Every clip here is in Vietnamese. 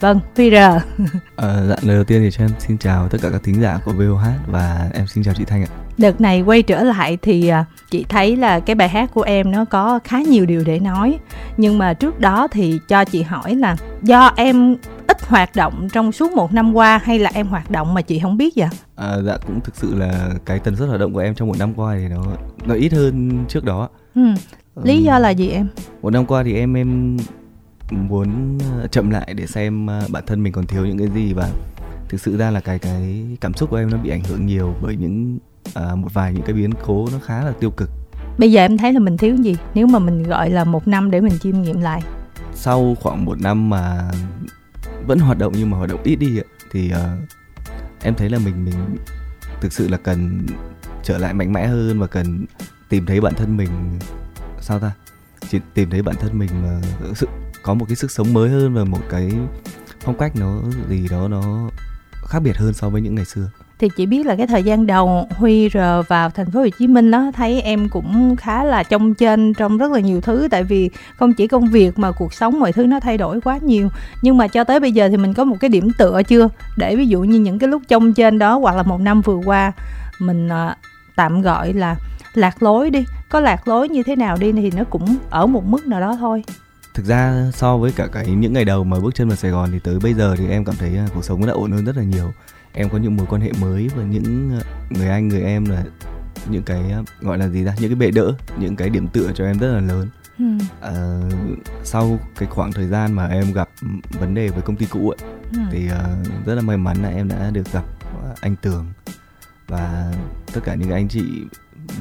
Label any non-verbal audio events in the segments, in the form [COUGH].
Vâng, Huy R. [LAUGHS] Ờ, dạ, lời đầu tiên thì cho em xin chào tất cả các thính giả của VOH và em xin chào chị Thanh ạ. Đợt này quay trở lại thì à, chị thấy là cái bài hát của em nó có khá nhiều điều để nói. Nhưng mà trước đó thì cho chị hỏi là do em ít hoạt động trong suốt một năm qua hay là em hoạt động mà chị không biết vậy? À, dạ cũng thực sự là cái tần suất hoạt động của em trong một năm qua thì nó nó ít hơn trước đó. Ừ. Lý do là gì em? Một năm qua thì em em muốn ờ, chậm lại để xem ờ, bản thân mình còn thiếu những cái gì và thực sự ra là cái cái cảm xúc của em nó bị ảnh hưởng nhiều bởi những à, một vài những cái biến cố nó khá là tiêu cực. Bây giờ em thấy là mình thiếu gì? Nếu mà mình gọi là một năm để mình chiêm nghiệm lại. Sau khoảng một năm mà vẫn hoạt động nhưng mà hoạt động ít đi thì uh, em thấy là mình mình thực sự là cần trở lại mạnh mẽ hơn và cần tìm thấy bản thân mình. Sao ta? Chỉ tìm thấy bản thân mình mà sự có một cái sức sống mới hơn và một cái phong cách nó gì đó nó khác biệt hơn so với những ngày xưa. Thì chỉ biết là cái thời gian đầu Huy rờ vào thành phố Hồ Chí Minh đó thấy em cũng khá là trông trên trong rất là nhiều thứ. Tại vì không chỉ công việc mà cuộc sống mọi thứ nó thay đổi quá nhiều. Nhưng mà cho tới bây giờ thì mình có một cái điểm tựa chưa? Để ví dụ như những cái lúc trông trên đó hoặc là một năm vừa qua, mình ờ, tạm gọi là lạc lối đi. Có lạc lối như thế nào đi thì nó cũng ở một mức nào đó thôi thực ra so với cả cái những ngày đầu mà bước chân vào Sài Gòn thì tới bây giờ thì em cảm thấy à, cuộc sống đã ổn hơn rất là nhiều em có những mối quan hệ mới và những à, người anh người em là những cái à, gọi là gì ra những cái bệ đỡ những cái điểm tựa cho em rất là lớn ừ. à, sau cái khoảng thời gian mà em gặp vấn đề với công ty cũ ấy, ừ. thì uh, rất là may mắn là em đã được gặp anh Tường và tất cả những anh chị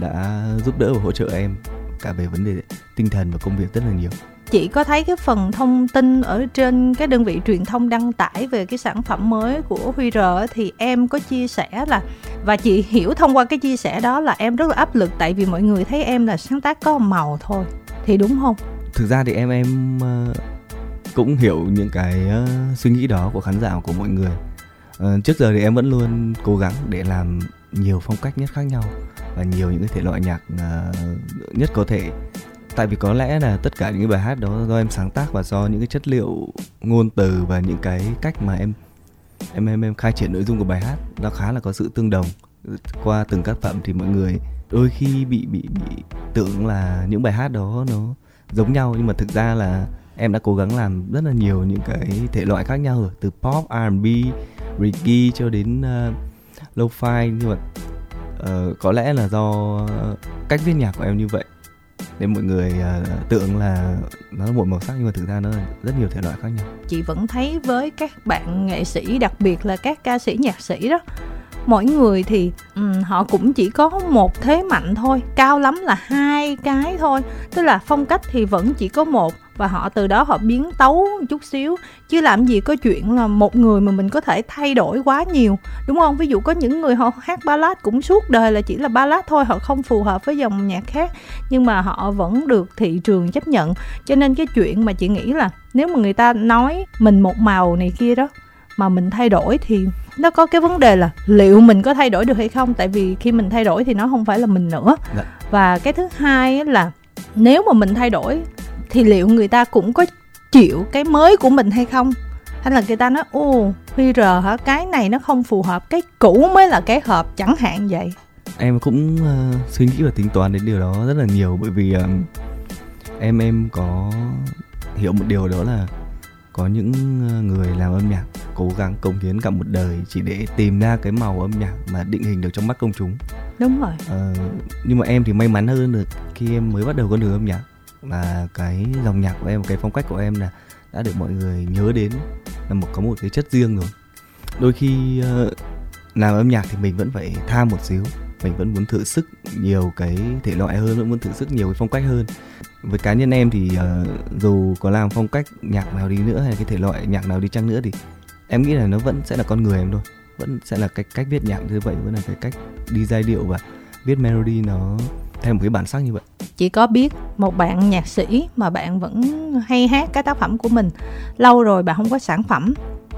đã giúp đỡ và hỗ trợ em cả về vấn đề tinh thần và công việc rất là nhiều chị có thấy cái phần thông tin ở trên cái đơn vị truyền thông đăng tải về cái sản phẩm mới của Huy R thì em có chia sẻ là, và chị hiểu thông qua cái chia sẻ đó là em rất là áp lực, tại vì mọi người thấy em là sáng tác có màu thôi thì đúng không? Thực ra thì em em ờ, cũng hiểu những cái ờ, suy nghĩ đó của khán giả, của mọi người. Ờ, trước giờ thì em vẫn luôn cố gắng để làm nhiều phong cách nhất khác nhau và nhiều những cái thể loại nhạc nhất có thể tại vì có lẽ là tất cả những bài hát đó do em sáng tác và do những cái chất liệu ngôn từ và những cái cách mà em em em em khai triển nội dung của bài hát nó khá là có sự tương đồng. Qua từng tác phẩm thì mọi người đôi khi bị bị bị tưởng là những bài hát đó nó giống nhau nhưng mà thực ra là em đã cố gắng làm rất là nhiều những cái thể loại khác nhau rồi từ pop R&B reggae cho đến uh, lo-fi. Nhưng mà uh, có lẽ là do cách viết nhạc của em như vậy nên mọi người uh, tưởng là nó là một màu sắc nhưng mà thực ra nó là rất nhiều thể loại khác nhau. Chị vẫn thấy với các bạn nghệ sĩ đặc biệt là các ca sĩ nhạc sĩ đó mỗi người thì um, họ cũng chỉ có một thế mạnh thôi cao lắm là hai cái thôi. Tức là phong cách thì vẫn chỉ có một và họ từ đó họ biến tấu chút xíu. Chứ làm gì có chuyện là một người mà mình có thể thay đổi quá nhiều đúng không? Ví dụ có những người họ hát ballad cũng suốt đời là chỉ là ballad thôi họ không phù hợp với dòng nhạc khác nhưng mà họ vẫn được thị trường chấp nhận. Cho nên cái chuyện mà chị nghĩ là nếu mà người ta nói mình một màu này kia đó mà mình thay đổi thì nó có cái vấn đề là liệu mình có thay đổi được hay không? Tại vì khi mình thay đổi thì nó không phải là mình nữa. Dạ. và cái thứ hai là nếu mà mình thay đổi thì liệu người ta cũng có chịu cái mới của mình hay không? Hay là người ta nói ô huy r hả? Cái này nó không phù hợp cái cũ mới là cái hợp chẳng hạn vậy. Em cũng uh, suy nghĩ và tính toán đến điều đó rất là nhiều bởi vì uh, em em có hiểu một điều đó là có những ờ, người làm âm nhạc cố gắng cống hiến cả một đời chỉ để tìm ra cái màu âm nhạc mà định hình được trong mắt công chúng. Đúng rồi. Ờ, nhưng mà em thì may mắn hơn được khi em mới bắt đầu con đường âm nhạc là cái dòng nhạc của em cái phong cách của em là đã được mọi người nhớ đến là một có một cái chất riêng rồi. Đôi khi uh, làm âm nhạc thì mình vẫn phải tham một xíu mình vẫn muốn thử sức nhiều cái thể loại hơn vẫn muốn thử sức nhiều cái phong cách hơn. Với cá nhân em thì uh, dù có làm phong cách nhạc nào đi nữa hay cái thể loại nhạc nào đi chăng nữa thì em nghĩ là nó vẫn sẽ là con người em thôi. Vẫn sẽ là cái cách viết nhạc như vậy vẫn là cái cách đi giai điệu và viết melody nó theo một cái bản sắc như vậy. Chỉ có biết một bạn nhạc sĩ mà bạn vẫn hay hát cái tác phẩm của mình. Lâu rồi bạn không có sản phẩm.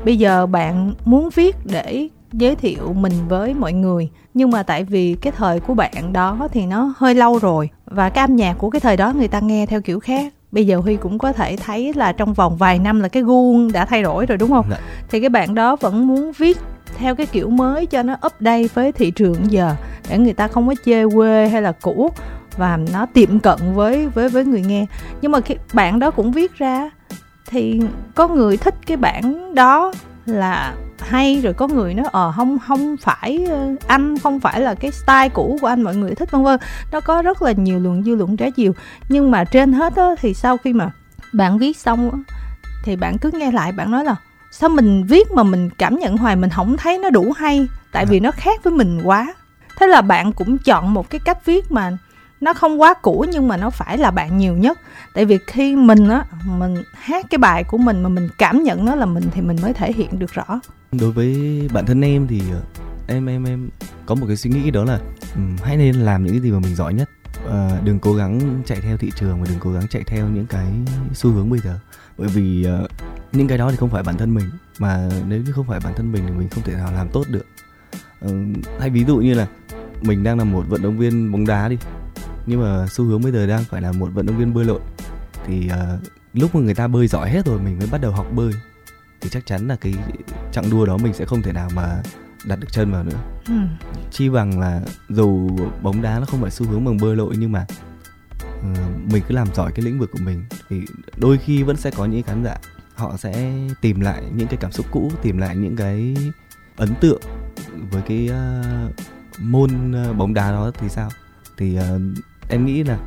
Bây giờ bạn muốn viết để giới thiệu mình với mọi người. Nhưng mà tại vì cái thời của bạn đó thì nó hơi lâu rồi. Và cái âm nhạc của cái thời đó người ta nghe theo kiểu khác. Bây giờ huy cũng có thể thấy là trong vòng vài năm là cái gu đã thay đổi rồi đúng không? Dạ. thì cái bạn đó vẫn muốn viết theo cái kiểu mới cho nó update với thị trường giờ để người ta không có chê quê hay là cũ và nó tiệm cận với với với người nghe. Nhưng mà cái bạn đó cũng viết ra thì có người thích cái bản đó là hay rồi có người nói ờ không không phải ờ, anh không phải là cái style cũ của anh mọi người thích vân vân. Nó có rất là nhiều luồng dư luận trái chiều. Nhưng mà trên hết á, thì sau khi mà bạn viết xong thì bạn cứ nghe lại bạn nói là sao mình viết mà mình cảm nhận hoài mình không thấy nó đủ hay? Tại vì nó khác với mình quá. Thế là bạn cũng chọn một cái cách viết mà nó không quá cũ nhưng mà nó phải là bạn nhiều nhất. Tại vì khi mình á mình hát cái bài của mình mà mình cảm nhận nó là mình thì mình mới thể hiện được rõ. Đối với bản thân em thì ờ, em em em có một cái suy nghĩ đó là ừm, hãy nên làm những cái gì mà mình giỏi nhất. Ờ, đừng cố gắng chạy theo thị trường và đừng cố gắng chạy theo những cái xu hướng bây giờ. Bởi vì ờ, những cái đó thì không phải bản thân mình mà nếu như không phải bản thân mình thì mình không thể nào làm tốt được Ờ, hay ví dụ như là mình đang là một vận động viên bóng đá đi nhưng mà xu hướng bây giờ đang phải là một vận động viên bơi lội thì ờ, lúc mà người ta bơi giỏi hết rồi mình mới bắt đầu học bơi thì chắc chắn là cái chặng đua đó mình sẽ không thể nào mà đặt được chân vào nữa ừ. chi bằng là dù bóng đá nó không phải xu hướng bằng bơi lội nhưng mà ờ, mình cứ làm giỏi cái lĩnh vực của mình thì đôi khi vẫn sẽ có những khán giả họ sẽ tìm lại những cái cảm xúc cũ tìm lại những cái ấn tượng với cái uh, môn uh, bóng đá đó thì sao? Thì uh, em nghĩ là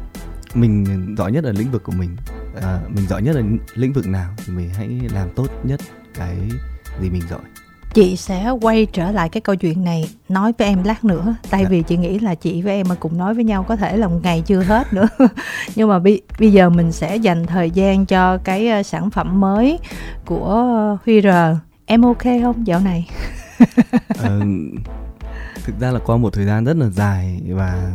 mình giỏi nhất ở lĩnh vực của mình uh, mình giỏi nhất ở lĩnh vực nào thì mình hãy làm tốt nhất cái gì mình giỏi chị sẽ quay trở lại cái câu chuyện này nói với em lát nữa. Tại Dạ. vì chị nghĩ là chị với em mà cùng nói với nhau có thể là một ngày chưa hết nữa. [LAUGHS] Nhưng mà bi- bây giờ mình sẽ dành thời gian cho cái ờ, sản phẩm mới của Huy R. Em ok không dạo này? [LAUGHS] Ờ, thực ra là qua một thời gian rất là dài và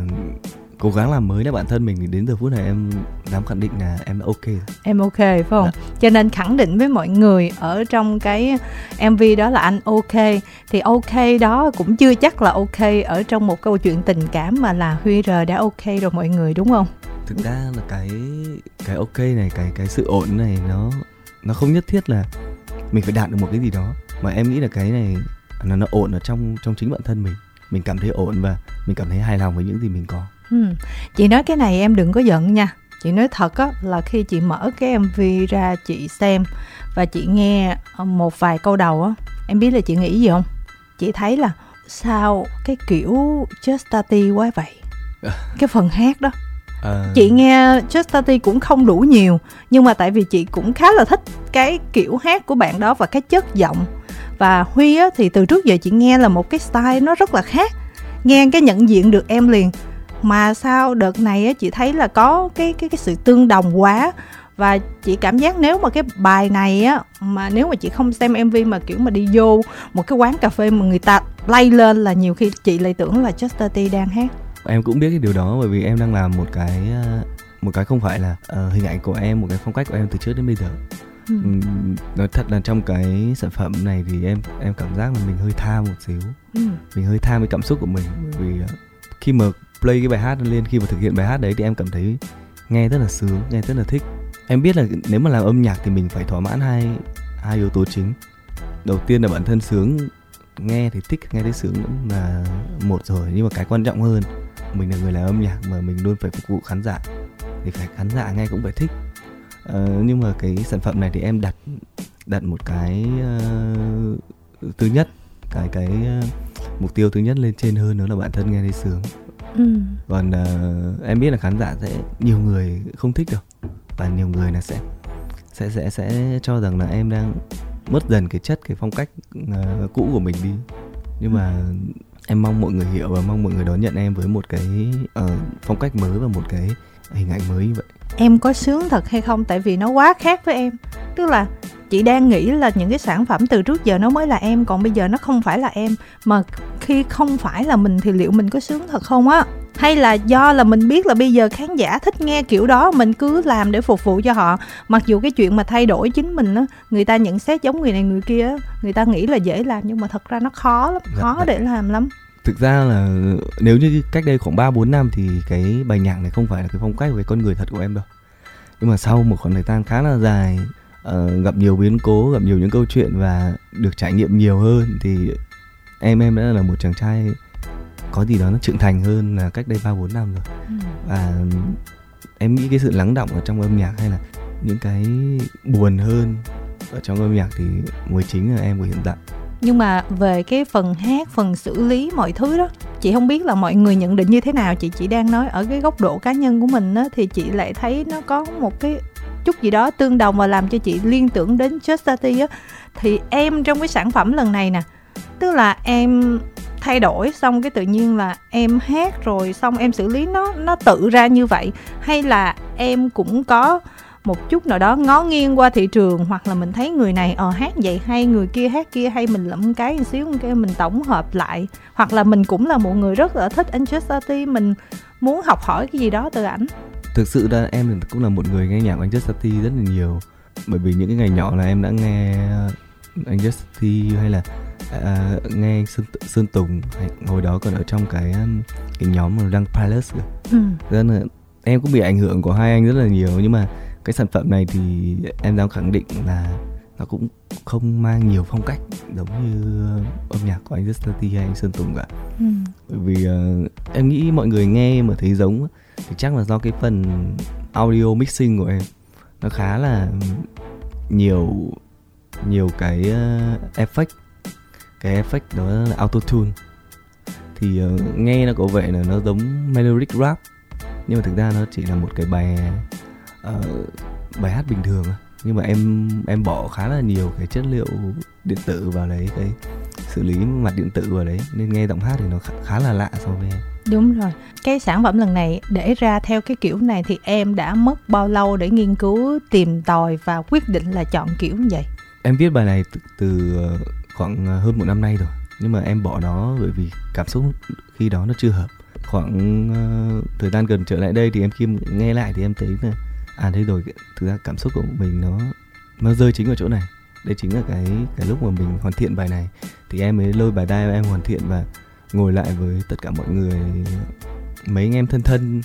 cố gắng làm mới lại bản thân mình thì đến giờ phút này em dám khẳng định là em đã ok em ok phải không? Cho nên khẳng định với mọi người ở trong cái mv đó là anh ok. Thì ok đó cũng chưa chắc là ok ở trong một câu chuyện tình cảm mà là huy r đã ok rồi mọi người đúng không? Thực ra là cái cái ok này cái cái sự ổn này nó nó không nhất thiết là mình phải đạt được một cái gì đó. Mà em nghĩ là cái này là nó ổn ở trong trong chính bản thân mình. Mình cảm thấy ổn và mình cảm thấy hài lòng với những gì mình có Ừ. Chị nói cái này em đừng có giận nha. Chị nói thật á là khi chị mở cái MV ra chị xem Và chị nghe ờ, một vài câu đầu á Em biết là chị nghĩ gì không? Chị thấy là sao cái kiểu Just Tati quá vậy? [LAUGHS] Cái phần hát đó. Ờ, Chị nghe Just Tati cũng không đủ nhiều Nhưng mà tại vì chị cũng khá là thích cái kiểu hát của bạn đó và cái chất giọng. Và Huy á, thì từ trước giờ chị nghe là một cái style nó rất là khác. Nghe cái nhận diện được em liền Mà sao đợt này á, chị thấy là có cái cái cái sự tương đồng quá và chị cảm giác nếu mà cái bài này á mà nếu mà chị không xem MV mà kiểu mà đi vô một cái quán cà phê mà người ta play lên là nhiều khi chị lại tưởng là Just Tati đang hát. em cũng biết cái điều đó bởi vì em đang làm một cái ờ, một cái không phải là ờ, hình ảnh của em một cái phong cách của em từ trước đến bây giờ Ừ. Nói thật là trong cái sản phẩm này thì em em cảm giác là mình hơi tham một xíu Ừ. mình hơi tham với cảm xúc của mình bởi vì ờ, khi mà play cái bài hát lên khi mà thực hiện bài hát đấy thì em cảm thấy nghe rất là sướng nghe rất là thích. Em biết là nếu mà làm âm nhạc thì mình phải thỏa mãn hai hai yếu tố chính. Đầu tiên là bản thân sướng nghe thì thích nghe thấy sướng cũng là một rồi nhưng mà cái quan trọng hơn mình là người làm âm nhạc mà mình luôn phải phục vụ khán giả. Thì phải khán giả nghe cũng phải thích. Ờ, nhưng mà cái sản phẩm này thì em đặt đặt một cái uh, thứ nhất cái cái uh, mục tiêu thứ nhất lên trên hơn nữa là bản thân nghe thấy sướng. Ừ. còn ờ, em biết là khán giả sẽ nhiều người không thích đâu. Và nhiều người là sẽ sẽ sẽ sẽ cho rằng là em đang mất dần cái chất cái phong cách ờ, cũ của mình đi. Nhưng mà em mong mọi người hiểu và mong mọi người đón nhận em với một cái ờ, phong cách mới và một cái hình ảnh mới vậy. Em có sướng thật hay không? Tại vì nó quá khác với em. Tức là chị đang nghĩ là những cái sản phẩm từ trước giờ nó mới là em còn bây giờ nó không phải là em. Mà khi không phải là mình thì liệu mình có sướng thật không á? Hay là do là mình biết là bây giờ khán giả thích nghe kiểu đó mình cứ làm để phục vụ cho họ. Mặc dù cái chuyện mà thay đổi chính mình á người ta nhận xét giống người này người kia á người ta nghĩ là dễ làm nhưng mà thật ra nó khó lắm Dạ, khó dạ. để làm lắm thực ra là nếu như cách đây khoảng 3 4 năm thì cái bài nhạc này không phải là cái phong cách của cái con người thật của em đâu. Nhưng mà sau một khoảng thời gian khá là dài uh, gặp nhiều biến cố gặp nhiều những câu chuyện và được trải nghiệm nhiều hơn thì em em đã là một chàng trai có gì đó nó trưởng thành hơn là cách đây ba bốn năm rồi. Ừ. và em nghĩ cái sự lắng động ở trong âm nhạc hay là những cái buồn hơn ở trong âm nhạc thì mới chính là em của hiện tại nhưng mà về cái phần hát, phần xử lý mọi thứ đó, chị không biết là mọi người nhận định như thế nào. Chị chỉ đang nói ở cái góc độ cá nhân của mình á, thì chị lại thấy nó có một cái chút gì đó tương đồng và làm cho chị liên tưởng đến Justity á. Thì em trong cái sản phẩm lần này nè, tức là em thay đổi xong cái tự nhiên là em hát rồi xong em xử lý nó nó tự ra như vậy, hay là em cũng có một chút nào đó ngó nghiêng qua thị trường hoặc là mình thấy người này ờ hát vậy hay người kia hát kia hay mình lẫm cái một xíu cái mình tổng hợp lại. Hoặc là mình cũng là một người rất là thích Angelina mình muốn học hỏi cái gì đó từ ảnh. Thực sự ra em cũng là một người nghe nhạc anh Justin rất là nhiều bởi vì những cái ngày nhỏ là em đã nghe anh Justin hay là uh, nghe anh Sơn, Sơn Tùng hồi đó còn ở trong cái cái nhóm mà Đăng Palace ừ. rất là em cũng bị ảnh hưởng của hai anh rất là nhiều nhưng mà cái sản phẩm này thì em dám khẳng định là nó cũng không mang nhiều phong cách giống như âm nhạc của anh Justin hay anh Sơn Tùng cả. Ừ. bởi vì uh, em nghĩ mọi người nghe mà thấy giống thì chắc là do cái phần audio mixing của em nó khá là nhiều nhiều cái uh, effect. Cái effect đó là auto tune thì uh, nghe nó có vẻ là nó giống melodic rap nhưng mà thực ra nó chỉ là một cái bài uh, bài hát bình thường nhưng mà em em bỏ khá là nhiều cái chất liệu điện tử vào đấy cái xử lý mặt điện tử vào đấy. Nên nghe giọng hát thì nó khá, là lạ so với em. Đúng rồi. Cái sản phẩm lần này để ra theo cái kiểu này thì em đã mất bao lâu để nghiên cứu tìm tòi và quyết định là chọn kiểu như vậy? Em viết bài này từ, từ ờ, khoảng ờ, hơn một năm nay rồi. Nhưng mà em bỏ nó bởi vì cảm xúc khi đó nó chưa hợp. Khoảng uh, thời gian gần trở lại đây thì em khi nghe lại thì em thấy là à thế rồi, thực ra cảm xúc của mình nó nó rơi chính ở chỗ này. Đây chính là cái cái lúc mà mình hoàn thiện bài này. Thì em mới lôi bài đai em hoàn thiện và ngồi lại với tất cả mọi người, mấy anh em thân thân.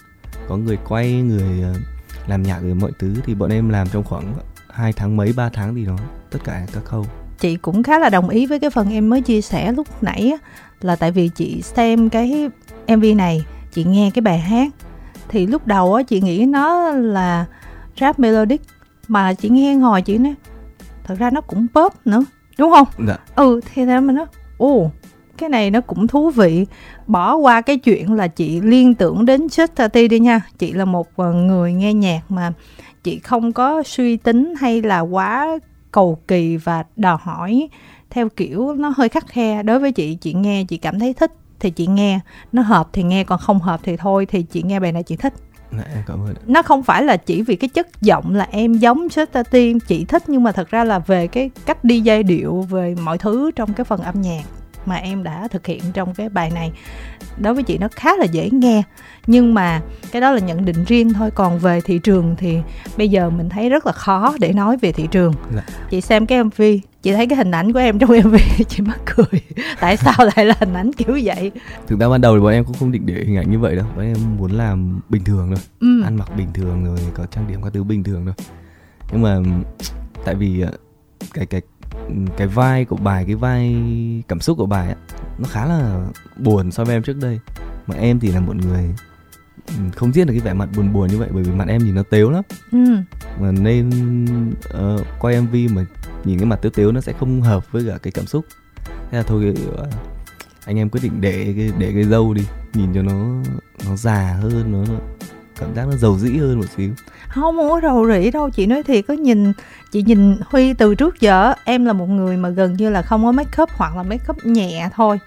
Có người quay, người ờ, làm nhạc, rồi mọi thứ. Thì bọn em làm trong khoảng hai tháng mấy, ba tháng gì đó, tất cả các khâu. Chị cũng khá là đồng ý với cái phần em mới chia sẻ lúc nãy là tại vì chị xem cái mv này, chị nghe cái bài hát thì lúc đầu á chị nghĩ nó là rap melodic mà chị nghe ngồi chị nói thật ra nó cũng pop nữa đúng không? Dạ. ừ thì ra mình nói ồ cái này nó cũng thú vị. Bỏ qua cái chuyện là chị liên tưởng đến Chester đi nha. Chị là một ờ, người nghe nhạc mà chị không có suy tính hay là quá cầu kỳ và đòi hỏi theo kiểu nó hơi khắc khe. Đối với chị chị nghe chị cảm thấy thích thì chị nghe. Nó hợp thì nghe còn không hợp thì thôi thì chị nghe bài này chị thích. Em cảm ơn. Nó không phải là chỉ vì cái chất giọng là em giống Chester Tiên chị thích nhưng mà thật ra là về cái cách đi giai điệu về mọi thứ trong cái phần âm nhạc mà em đã thực hiện trong cái bài này. Đối với chị nó khá là dễ nghe nhưng mà cái đó là nhận định riêng thôi. Còn về thị trường thì bây giờ mình thấy rất là khó để nói về thị trường. Dạ. chị xem cái mv chị thấy cái hình ảnh của em trong mv [LAUGHS] chị mắc cười. Tại sao lại là hình ảnh kiểu vậy? Thực ra ban đầu thì bọn em cũng không định để hình ảnh như vậy đâu. Bọn em muốn làm bình thường thôi. Ừ. ăn mặc bình thường rồi có trang điểm các thứ bình thường thôi. Nhưng mà tại vì ờ, cái cái cái vai của bài cái vai cảm xúc của bài ấy, nó khá là buồn so với em trước đây. Mà em thì là một người không diễn được cái vẻ mặt buồn buồn như vậy bởi vì mặt em nhìn nó tếu lắm. Ừ. mà nên uh, quay mv mà nhìn cái mặt tếu tếu nó sẽ không hợp với cả cái cảm xúc. Thế là thôi uh, anh em quyết định để cái để cái dâu đi nhìn cho nó nó già hơn nó cảm giác nó giàu dĩ hơn một xíu. Không có rầu rĩ đâu. Chị nói thiệt, có nhìn, chị nhìn huy từ trước giờ em là một người mà gần như là không có make up hoặc là make up nhẹ thôi.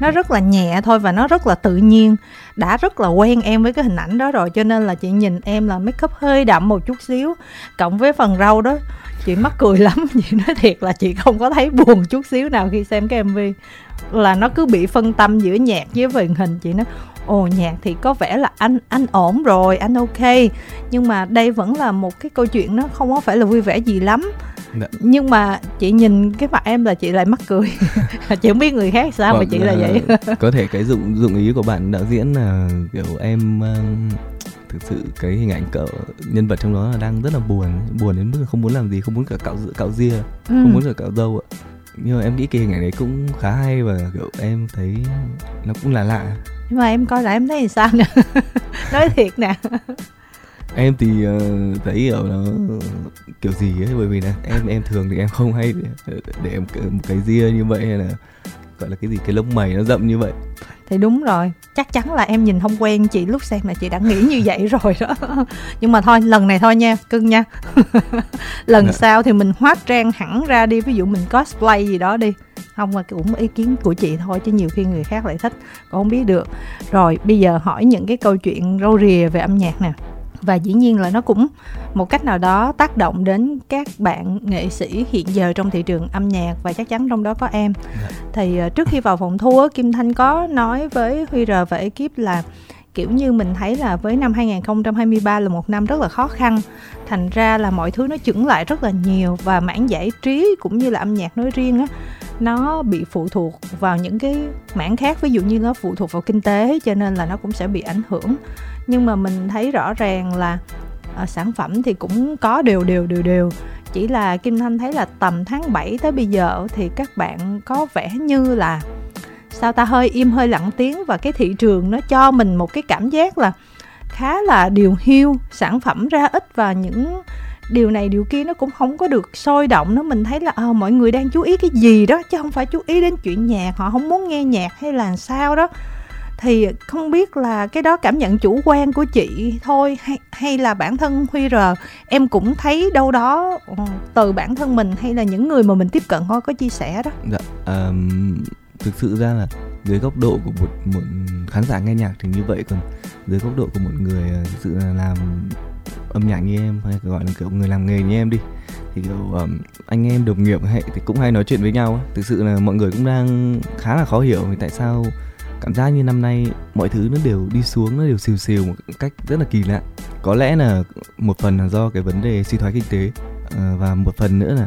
Nó rất là nhẹ thôi và nó rất là tự nhiên. Đã rất là quen em với cái hình ảnh đó rồi, cho nên là chị nhìn em là make up hơi đậm một chút xíu. Cộng với phần râu đó, chị mắc cười [LAUGHS] lắm. Chị nói thiệt là chị không có thấy buồn chút xíu nào khi xem cái mv là nó cứ bị phân tâm giữa nhạc với truyền hình. Chị nói ồ nhạc thì có vẻ là anh anh ổn rồi anh ok. Nhưng mà đây vẫn là một cái câu chuyện nó không có phải là vui vẻ gì lắm. Dạ. nhưng mà chị nhìn cái mặt em là chị lại mắc cười. [LAUGHS] Chị không biết người khác sao vâng, mà chị là vậy. [LAUGHS] có thể cái dụng dụng ý của bạn đạo diễn là kiểu em uh, thực sự cái hình ảnh cậu nhân vật trong đó là đang rất là buồn buồn đến mức không muốn làm gì không muốn cả cạo cạo ria ừ. không muốn cả cạo râu ạ. Nhưng mà em nghĩ cái hình ảnh đấy cũng khá hay và kiểu em thấy nó cũng là lạ nhưng mà em coi lại em thấy thì sao nè [LAUGHS] nói thiệt nè. Em thì uh, thấy ở nó kiểu gì ấy bởi vì là em em thường thì em không hay để, để em một cái ria như vậy hay là gọi là cái gì cái lông mày nó rậm như vậy. Thì đúng rồi chắc chắn là em nhìn không quen chị lúc xem là chị đã nghĩ như vậy [LAUGHS] rồi đó. Nhưng mà thôi lần này thôi nha cưng nha. [LAUGHS] Lần dạ. sau thì mình hóa trang hẳn ra đi ví dụ mình cosplay gì đó đi không mà cũng ý kiến của chị thôi chứ nhiều khi người khác lại thích còn không biết được. Rồi bây giờ hỏi những cái câu chuyện râu rìa về âm nhạc nè. Và dĩ nhiên là nó cũng một cách nào đó tác động đến các bạn nghệ sĩ hiện giờ trong thị trường âm nhạc và chắc chắn trong đó có em. Dạ. thì uh, trước khi vào phòng thu Kim Thanh có nói với Huy R và ekip là kiểu như mình thấy là với năm 2023 là một năm rất là khó khăn. Thành ra là mọi thứ nó chững lại rất là nhiều và mảng giải trí cũng như là âm nhạc nói riêng á nó bị phụ thuộc vào những cái mảng khác ví dụ như nó phụ thuộc vào kinh tế cho nên là nó cũng sẽ bị ảnh hưởng. Nhưng mà mình thấy rõ ràng là à, sản phẩm thì cũng có đều đều đều đều. Chỉ là kim thanh thấy là tầm tháng 7 tới bây giờ thì các bạn có vẻ như là sao ta hơi im hơi lặng tiếng và cái thị trường nó cho mình một cái cảm giác là khá là điều hiu sản phẩm ra ít và những điều này điều kia nó cũng không có được sôi động nó mình thấy là à, mọi người đang chú ý cái gì đó chứ không phải chú ý đến chuyện nhạc họ không muốn nghe nhạc hay là sao đó thì không biết là cái đó cảm nhận chủ quan của chị thôi hay hay là bản thân Huy R em cũng thấy đâu đó ờ, từ bản thân mình hay là những người mà mình tiếp cận thôi có chia sẻ đó. Dạ, um, thực sự ra là dưới góc độ của một một khán giả nghe nhạc thì như vậy còn dưới góc độ của một người à, thực sự là làm âm nhạc như em hay gọi là kiểu người làm nghề như em đi thì kiểu um, anh em đồng nghiệp hay thì cũng hay nói chuyện với nhau thực sự là mọi người cũng đang khá là khó hiểu vì tại sao cảm giác như năm nay mọi thứ nó đều đi xuống nó đều xìu xìu một cách rất là kỳ lạ. Có lẽ là một phần là do cái vấn đề suy thoái kinh tế uh, và một phần nữa là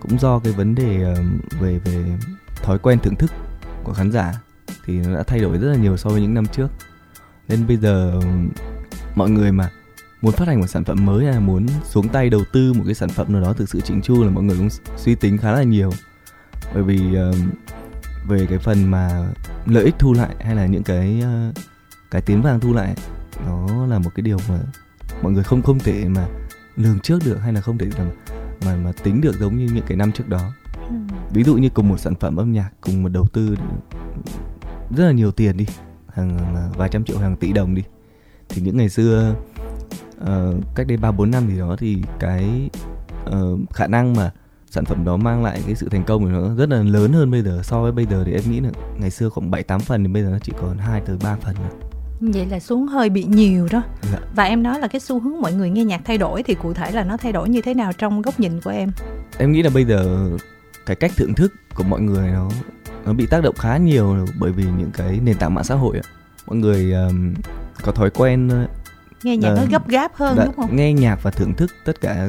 cũng do cái vấn đề uh, về về thói quen thưởng thức của khán giả thì nó đã thay đổi rất là nhiều so với những năm trước. Nên bây giờ mọi người mà muốn phát hành một sản phẩm mới hay là muốn xuống tay đầu tư một cái sản phẩm nào đó thực sự chỉnh chu là mọi người cũng suy tính khá là nhiều. Bởi vì uh, về cái phần mà lợi ích thu lại hay là những cái uh, cái tiến vàng thu lại nó là một cái điều mà mọi người không không thể mà lường trước được hay là không thể mà mà, mà tính được giống như những cái năm trước đó ừ. ví dụ như cùng một sản phẩm âm nhạc cùng một đầu tư rất là nhiều tiền đi hàng vài trăm triệu hàng tỷ đồng đi thì những ngày xưa uh, cách đây ba bốn năm thì đó thì cái uh, khả năng mà sản phẩm đó mang lại cái sự thành công của nó rất là lớn hơn bây giờ so với bây giờ thì em nghĩ là ngày xưa khoảng 7 8 phần thì bây giờ nó chỉ còn 2 tới 3 phần nữa. Vậy là xuống hơi bị nhiều đó. Dạ. Và em nói là cái xu hướng mọi người nghe nhạc thay đổi thì cụ thể là nó thay đổi như thế nào trong góc nhìn của em? Em nghĩ là bây giờ cái cách thưởng thức của mọi người nó nó bị tác động khá nhiều bởi vì những cái nền tảng mạng xã hội ạ. Mọi người um, có thói quen nghe nhạc uh, nó gấp gáp hơn đã, đúng không? Nghe nhạc và thưởng thức tất cả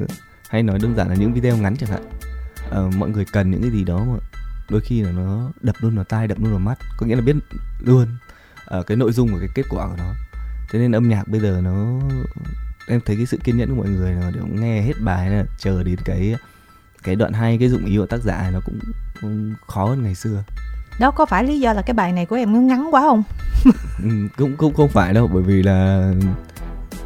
hay nói đơn giản là những video ngắn chẳng hạn uh, mọi người cần những cái gì đó mà đôi khi là nó đập luôn vào tai đập luôn vào mắt có nghĩa là biết luôn uh, cái nội dung và cái kết quả của nó thế nên âm nhạc bây giờ nó em thấy cái sự kiên nhẫn của mọi người là để nghe hết bài là chờ đến cái cái đoạn hay cái dụng ý của tác giả nó cũng, cũng khó hơn ngày xưa. Đó có phải lý do là cái bài này của em nó ngắn quá không? [LAUGHS] Ừ, cũng cũng không phải đâu bởi vì là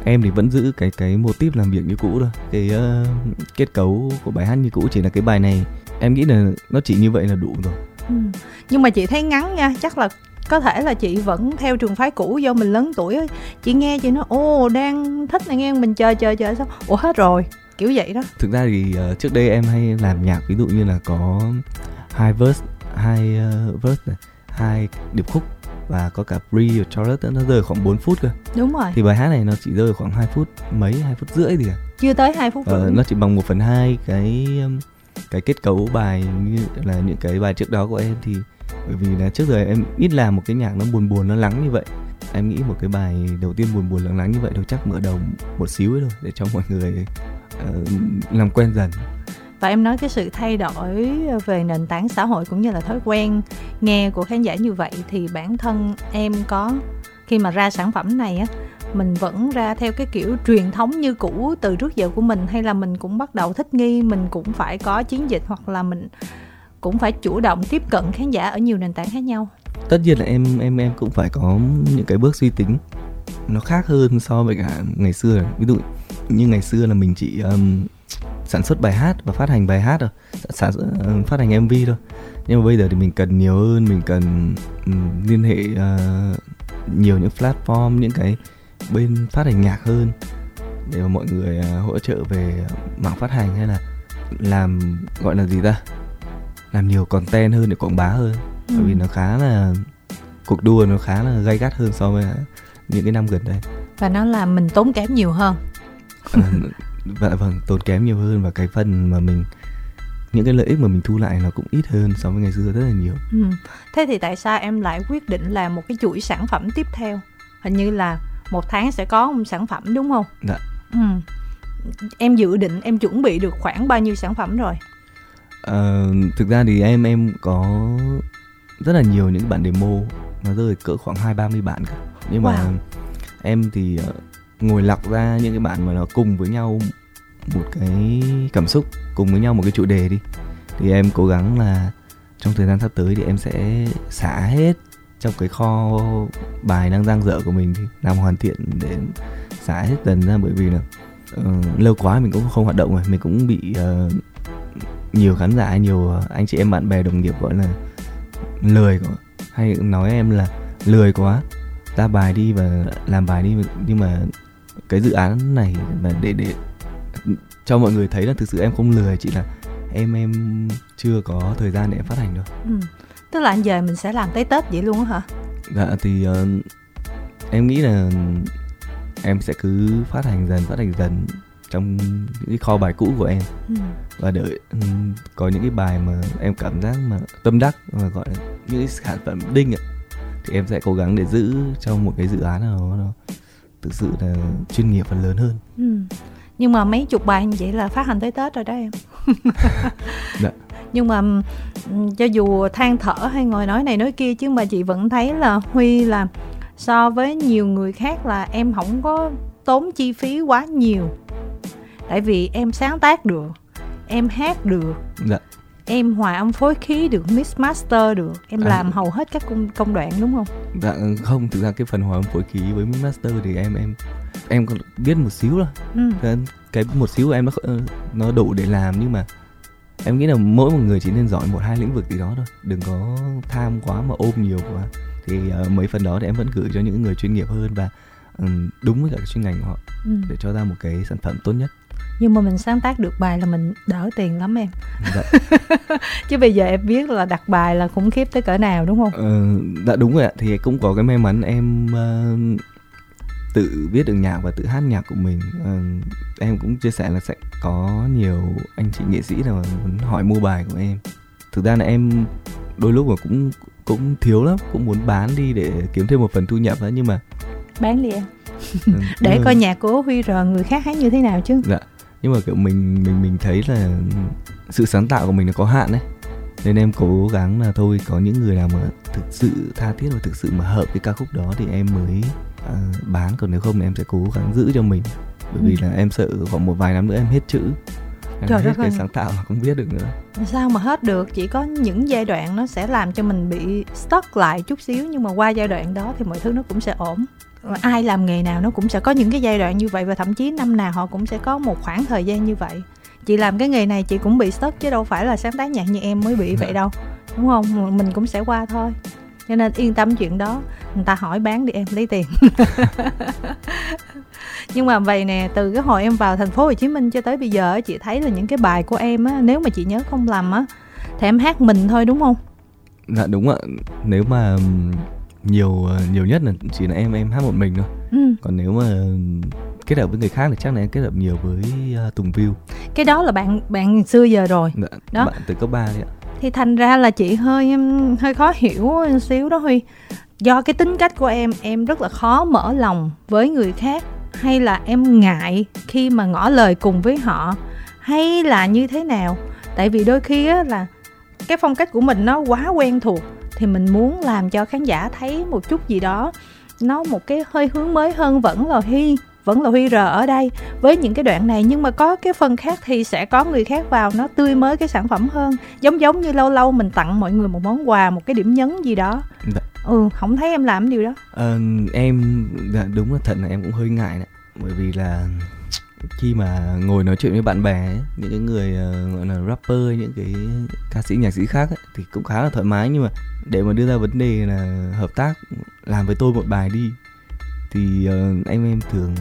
em thì vẫn giữ cái cái mô típ làm việc như cũ thôi. Cái uh, kết cấu của bài hát như cũ chỉ là cái bài này. Em nghĩ là nó chỉ như vậy là đủ rồi. Ừ. nhưng mà chị thấy ngắn nha chắc là có thể là chị vẫn theo trường phái cũ do mình lớn tuổi chị nghe chị nói ô đang thích này nghe mình chờ chờ chờ xong ủa hết rồi kiểu vậy đó. Thực ra thì uh, trước đây em hay làm nhạc ví dụ như là có hai verse hai uh, verse này hai điệp khúc và có cả pre và chorus nó rơi khoảng 4 phút cơ. Đúng rồi. Thì bài hát này nó chỉ rơi khoảng 2 phút mấy hai phút rưỡi thì à. Chưa tới 2 phút ờ, nó chỉ bằng 1 phần hai cái cái kết cấu bài như là những cái bài trước đó của em thì bởi vì là trước giờ em ít làm một cái nhạc nó buồn buồn nó lắng như vậy. Em nghĩ một cái bài đầu tiên buồn buồn lắng lắng như vậy thôi chắc mở đầu một xíu ấy thôi để cho mọi người làm quen dần. Và em nói cái sự thay đổi về nền tảng xã hội cũng như là thói quen nghe của khán giả như vậy thì bản thân em có khi mà ra sản phẩm này á mình vẫn ra theo cái kiểu truyền thống như cũ từ trước giờ của mình hay là mình cũng bắt đầu thích nghi mình cũng phải có chiến dịch hoặc là mình cũng phải chủ động tiếp cận khán giả ở nhiều nền tảng khác nhau. Tất nhiên là em em em cũng phải có những cái bước suy tính nó khác hơn so với cả ngày xưa. Ví dụ như ngày xưa là mình chỉ um, sản xuất bài hát và phát hành bài hát rồi sản uh, phát hành mv thôi. Nhưng mà bây giờ thì mình cần nhiều hơn mình cần um, liên hệ uh, nhiều những platform những cái bên phát hành nhạc hơn để mà mọi người uh, hỗ trợ về mạng phát hành hay là làm gọi là gì ta làm nhiều content hơn để quảng bá hơn. Ừ. bởi vì nó khá là cuộc đua nó khá là gay gắt hơn so với những cái năm gần đây. Và nó làm mình tốn kém nhiều hơn và [LAUGHS] vâng tốn kém nhiều hơn và cái phần mà mình những cái lợi ích mà mình thu lại nó cũng ít hơn so với ngày xưa rất là nhiều ừ. thế thì tại sao em lại quyết định làm một cái chuỗi sản phẩm tiếp theo hình như là một tháng sẽ có một sản phẩm đúng không dạ ừ. em dự định em chuẩn bị được khoảng bao nhiêu sản phẩm rồi à, thực ra thì em em có rất là nhiều những bản demo nó rơi cỡ khoảng hai ba mươi bản cả nhưng wow. mà em thì uh, ngồi lọc ra những cái bạn mà nó cùng với nhau một cái cảm xúc cùng với nhau một cái chủ đề đi. Thì em cố gắng là trong thời gian sắp tới thì em sẽ xả hết trong cái kho bài đang giang dở của mình thì làm hoàn thiện để xả hết dần ra bởi vì là uh, lâu quá mình cũng không hoạt động rồi mình cũng bị uh, nhiều khán giả nhiều anh chị em bạn bè đồng nghiệp gọi là lười quá. Hay nói em là lười quá ra bài đi và làm bài đi nhưng mà cái dự án này là để để cho mọi người thấy là thực sự em không lười chỉ là em em chưa có thời gian để em phát hành đâu ừ. tức là giờ mình sẽ làm tới tết vậy luôn á hả dạ thì uh, em nghĩ là em sẽ cứ phát hành dần phát hành dần trong những cái kho bài cũ của em ừ. và đợi um, có những cái bài mà em cảm giác mà tâm đắc và gọi là những cái sản phẩm đinh ạ thì em sẽ cố gắng để giữ trong một cái dự án nào nó thực sự là chuyên nghiệp và lớn hơn ừ. nhưng mà mấy chục bài như vậy là phát hành tới tết rồi đó em [LAUGHS] dạ. nhưng mà cho dù than thở hay ngồi nói này nói kia chứ mà chị vẫn thấy là huy là so với nhiều người khác là em không có tốn chi phí quá nhiều tại vì em sáng tác được em hát được dạ. Em hòa âm phối khí được mix master được em à. làm hầu hết các công công đoạn đúng không dạ không thực ra cái phần hòa âm phối khí với mix master thì em em em còn biết một xíu thôi ừ. cái một xíu của em nó nó đủ để làm nhưng mà em nghĩ là mỗi một người chỉ nên giỏi một hai lĩnh vực gì đó thôi đừng có tham quá mà ôm nhiều quá thì uh, mấy phần đó thì em vẫn gửi cho những người chuyên nghiệp hơn và um, đúng với cả cái chuyên ngành của họ ừ. để cho ra một cái sản phẩm tốt nhất nhưng mà mình sáng tác được bài là mình đỡ tiền lắm em. Dạ. [LAUGHS] chứ bây giờ em biết là đặt bài là khủng khiếp tới cỡ nào đúng không? Ờ, dạ đúng rồi ạ. Thì cũng có cái may mắn em uh, tự viết được nhạc và tự hát nhạc của mình. Uh, em cũng chia sẻ là sẽ có nhiều anh chị nghệ sĩ nào muốn hỏi mua bài của em. Thực ra là em đôi lúc mà cũng cũng thiếu lắm cũng muốn bán đi để kiếm thêm một phần thu nhập đó nhưng mà bán đi em. Ừ, [LAUGHS] để coi nhạc của Huy rồi người khác hát như thế nào chứ. Dạ nhưng mà kiểu mình mình mình thấy là sự sáng tạo của mình nó có hạn đấy nên em cố gắng là thôi có những người nào mà thực sự tha thiết và thực sự mà hợp cái ca khúc đó thì em mới uh, bán. Còn nếu không thì em sẽ cố gắng giữ cho mình. Bởi vì ừ. là em sợ khoảng một vài năm nữa em hết chữ. Em Trời hết cái sáng tạo mà không biết được nữa. Sao mà hết được? Chỉ có những giai đoạn nó sẽ làm cho mình bị stuck lại chút xíu nhưng mà qua giai đoạn đó thì mọi thứ nó cũng sẽ ổn ai làm nghề nào nó cũng sẽ có những cái giai đoạn như vậy và thậm chí năm nào họ cũng sẽ có một khoảng thời gian như vậy. Chị làm cái nghề này chị cũng bị stuck chứ đâu phải là sáng tác nhạc như em mới bị vậy đâu đúng không? Mình cũng sẽ qua thôi. Cho nên yên tâm chuyện đó người ta hỏi bán đi em lấy tiền. [LAUGHS] Nhưng mà vậy nè từ cái hồi em vào thành phố Hồ Chí Minh cho tới bây giờ chị thấy là những cái bài của em á nếu mà chị nhớ không lầm á thì em hát mình thôi đúng không? Dạ đúng ạ. Nếu mà nhiều ờ, nhiều nhất là chỉ là em em hát một mình thôi. Ừ. còn nếu mà kết hợp với người khác thì chắc là em kết hợp nhiều với uh, Tùng View. Cái đó là bạn bạn xưa giờ rồi. Dạ, đó. bạn từ cấp 3 đấy ạ. Thì thành ra là chị hơi hơi khó hiểu xíu đó Huy. Do cái tính cách của em em rất là khó mở lòng với người khác hay là em ngại khi mà ngỏ lời cùng với họ hay là như thế nào? Tại vì đôi khi á là cái phong cách của mình nó quá quen thuộc thì mình muốn làm cho khán giả thấy một chút gì đó. Nó một cái hơi hướng mới hơn vẫn là Huy vẫn là Huy R ở đây với những cái đoạn này. Nhưng mà có cái phần khác thì sẽ có người khác vào nó tươi mới cái sản phẩm hơn. Giống giống như lâu lâu mình tặng mọi người một món quà một cái điểm nhấn gì đó. Dạ. ừ không thấy em làm điều đó. Ờ, em dạ, đúng là thật là em cũng hơi ngại đấy. Bởi vì là khi mà ngồi nói chuyện với bạn bè ấy, những cái người ờ, gọi là rapper những cái ca sĩ nhạc sĩ khác ấy, thì cũng khá là thoải mái. Nhưng mà để mà đưa ra vấn đề là hợp tác làm với tôi một bài đi thì ờ, anh em thường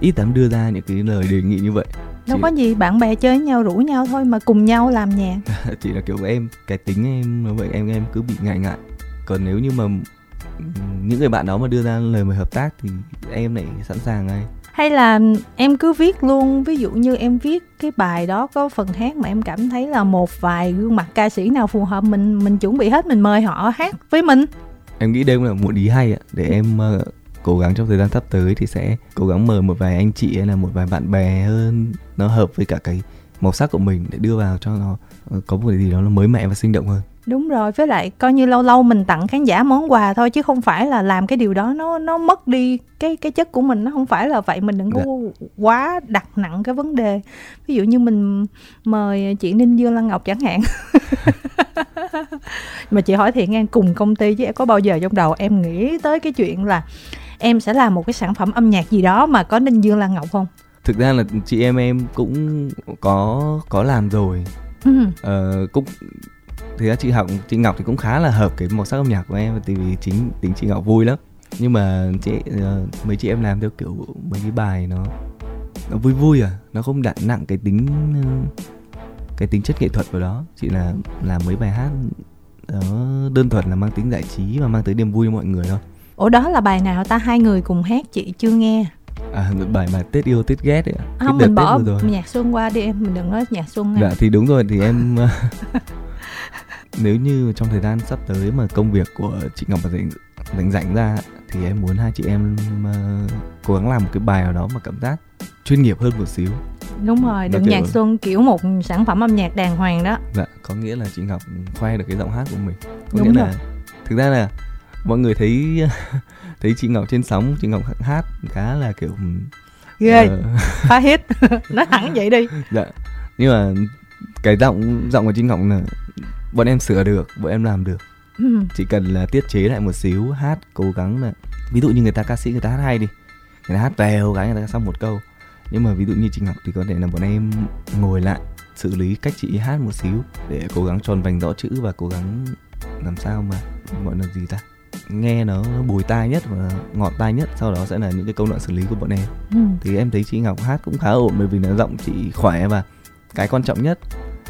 ít dám đưa ra những cái lời đề nghị như vậy. Đâu Chị- có gì bạn bè chơi với nhau rủ nhau thôi mà cùng nhau làm nhạc. [LAUGHS] Chỉ là kiểu em cái tính em nó vậy em em cứ bị ngại ngại. Còn nếu như mà những người bạn đó mà đưa ra lời mời hợp tác thì em lại sẵn sàng ngay hay là em cứ viết luôn ví dụ như em viết cái bài đó có phần hát mà em cảm thấy là một vài gương mặt ca sĩ nào phù hợp mình mình chuẩn bị hết mình mời họ hát với mình. Em nghĩ đây cũng là một ý hay ạ để em uh, cố gắng trong thời gian sắp tới thì sẽ cố gắng mời một vài anh chị hay là một vài bạn bè hơn nó hợp với cả cái màu sắc của mình để đưa vào cho nó ờ, có một cái gì đó nó mới mẻ và sinh động hơn đúng rồi với lại coi như lâu lâu mình tặng khán giả món quà thôi chứ không phải là làm cái điều đó nó nó mất đi cái cái chất của mình. Nó không phải là vậy mình đừng có quá đặt nặng cái vấn đề. Ví dụ như mình mời chị Ninh Dương Lan Ngọc chẳng hạn. [LAUGHS] Mà chị hỏi thiệt nghe cùng công ty chứ em có bao giờ trong đầu em nghĩ tới cái chuyện là em sẽ làm một cái sản phẩm âm nhạc gì đó mà có Ninh Dương Lan Ngọc không? Thực ra là chị em em cũng có có làm rồi. Ừ. Ờ, cũng thực ra chị học chị Ngọc thì cũng khá là hợp cái màu sắc âm nhạc của em tại vì chính tính chị Ngọc vui lắm. Nhưng mà chị ờ, mấy chị em làm theo kiểu mấy cái bài nó nó vui vui à nó không đặt nặng cái tính ờ, cái tính chất nghệ thuật vào đó. Chị là làm mấy bài hát nó đơn thuần là mang tính giải trí và mang tới niềm vui cho mọi người thôi. Ủa đó là bài nào ta? Hai người cùng hát chị chưa nghe. À bài bài Tết yêu Tết ghét ấy không mình bỏ rồi. nhạc xuân qua đi em mình đừng nói nhạc xuân nha. Dạ thì đúng rồi thì em [LAUGHS] [LAUGHS] nếu như trong thời gian sắp tới mà công việc của chị Ngọc mà rảnh rảnh rảnh ra thì em muốn hai chị em ờ, cố gắng làm một cái bài nào đó mà cảm giác chuyên nghiệp hơn một xíu. đúng rồi đừng nhạc xuân kiểu một sản phẩm âm nhạc đàng hoàng đó Dạ, có nghĩa là chị Ngọc khoe được cái giọng hát của mình. Có Đúng nghĩa rồi. là thực ra là mọi người thấy [LAUGHS] thấy chị Ngọc trên sóng, chị Ngọc hát khá là kiểu ghê ờ, [LAUGHS] phá hit [LAUGHS] nói thẳng vậy đi dạ. Nhưng mà cái giọng giọng của chị Ngọc là bọn em sửa được, bọn em làm được. ừ. chỉ cần là tiết chế lại một xíu hát cố gắng là ví dụ như người ta ca sĩ người ta hát hay đi người ta hát vèo cái người ta xong một câu nhưng mà ví dụ như chị ngọc thì có thể là bọn em ngồi lại xử lý cách chị hát một xíu để cố gắng tròn vành rõ chữ và cố gắng làm sao mà gọi là gì ta nghe nó, nó bùi tai nhất và ngọt tai nhất sau đó sẽ là những cái công đoạn xử lý của bọn em Ừ. thì em thấy chị ngọc hát cũng khá ổn bởi vì là giọng chị khỏe và cái quan trọng nhất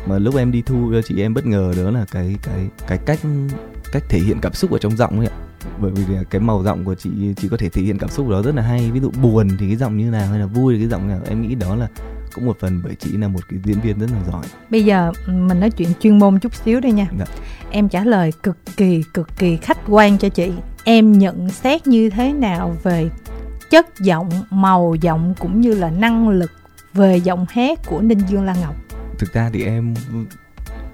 mà lúc em đi thu cho chị em bất ngờ đó là cái cái cái cách cách thể hiện cảm xúc ở trong giọng ấy ạ. Bởi vì cái màu giọng của chị chị có thể thể hiện cảm xúc đó rất là hay. Ví dụ buồn thì cái giọng như nào hay là vui thì cái giọng nào em nghĩ đó là cũng một phần bởi chị là một cái diễn viên rất là giỏi. Bây giờ ừ, mình nói chuyện chuyên môn chút xíu đây nha. Dạ. em trả lời cực kỳ cực kỳ khách quan cho chị. Em nhận xét như thế nào về chất giọng màu giọng cũng như là năng lực về giọng hát của ninh dương lan ngọc thực ra thì em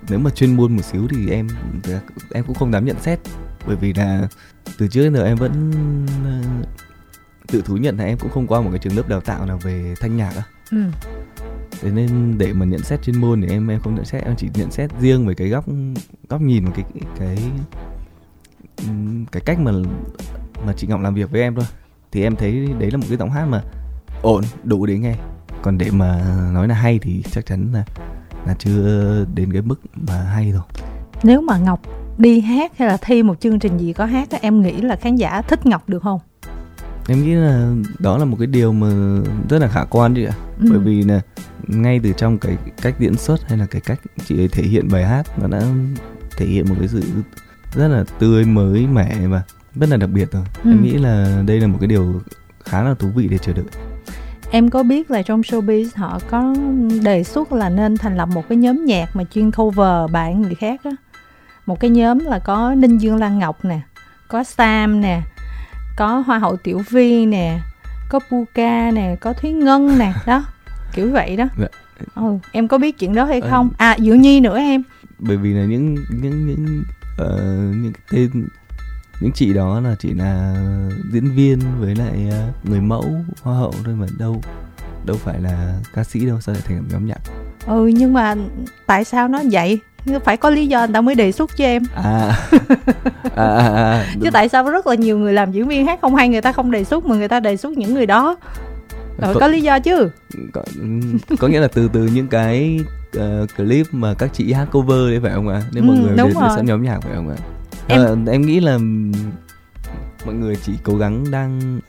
nếu mà chuyên môn một xíu thì em em cũng không dám nhận xét. Bởi vì là từ trước đến giờ em vẫn ờ, tự thú nhận là em cũng không qua một cái trường lớp đào tạo nào về thanh nhạc á. Ừ. thế nên để mà nhận xét chuyên môn thì em em không nhận xét em chỉ nhận xét riêng về cái góc góc nhìn cái cái cái cách mà mà chị Ngọc làm việc với em thôi. Thì em thấy đấy là một cái giọng hát mà ổn đủ để nghe còn để mà nói là hay thì chắc chắn là là chưa đến cái mức mà hay rồi. Nếu mà ngọc đi hát hay là thi một chương trình gì có hát em nghĩ là khán giả thích ngọc được không? Em nghĩ là đó là một cái điều mà rất là khả quan chị ạ. Ừ. bởi vì là ngay từ trong cái cách diễn xuất hay là cái cách chị ấy thể hiện bài hát nó đã thể hiện một cái sự rất là tươi mới mẻ và rất là đặc biệt rồi. Ừ. em nghĩ là đây là một cái điều khá là thú vị để chờ đợi Em có biết là trong showbiz họ có đề xuất là nên thành lập một cái nhóm nhạc mà chuyên cover bài người khác đó. Một cái nhóm là có Ninh Dương Lan Ngọc nè, có Sam nè, có Hoa hậu Tiểu Vi nè, có Puka nè, có Thúy Ngân nè, đó. Kiểu vậy đó. Dạ. Ừ, em có biết chuyện đó hay Ờ. không? À, Diệu Nhi nữa em. bởi vì là những những những ờ, những cái tên những chị đó là chỉ là diễn viên với lại ờ, người mẫu hoa hậu thôi mà đâu đâu phải là ca sĩ đâu sao lại thành nhóm nhạc? Ừ nhưng mà tại sao nó vậy? Phải có lý do người ta mới đề xuất cho em. À. [LAUGHS] À, à, à chứ tại sao rất là nhiều người làm diễn viên hát không hay người ta không đề xuất mà người ta đề xuất những người đó? Rồi có, có lý do chứ? có, có nghĩa là từ từ những cái uh, clip mà các chị hát cover đấy phải không ạ? Nếu mọi ừ, người đến sẽ nhóm nhạc phải không ạ em... À, em nghĩ là mọi người chỉ cố gắng đang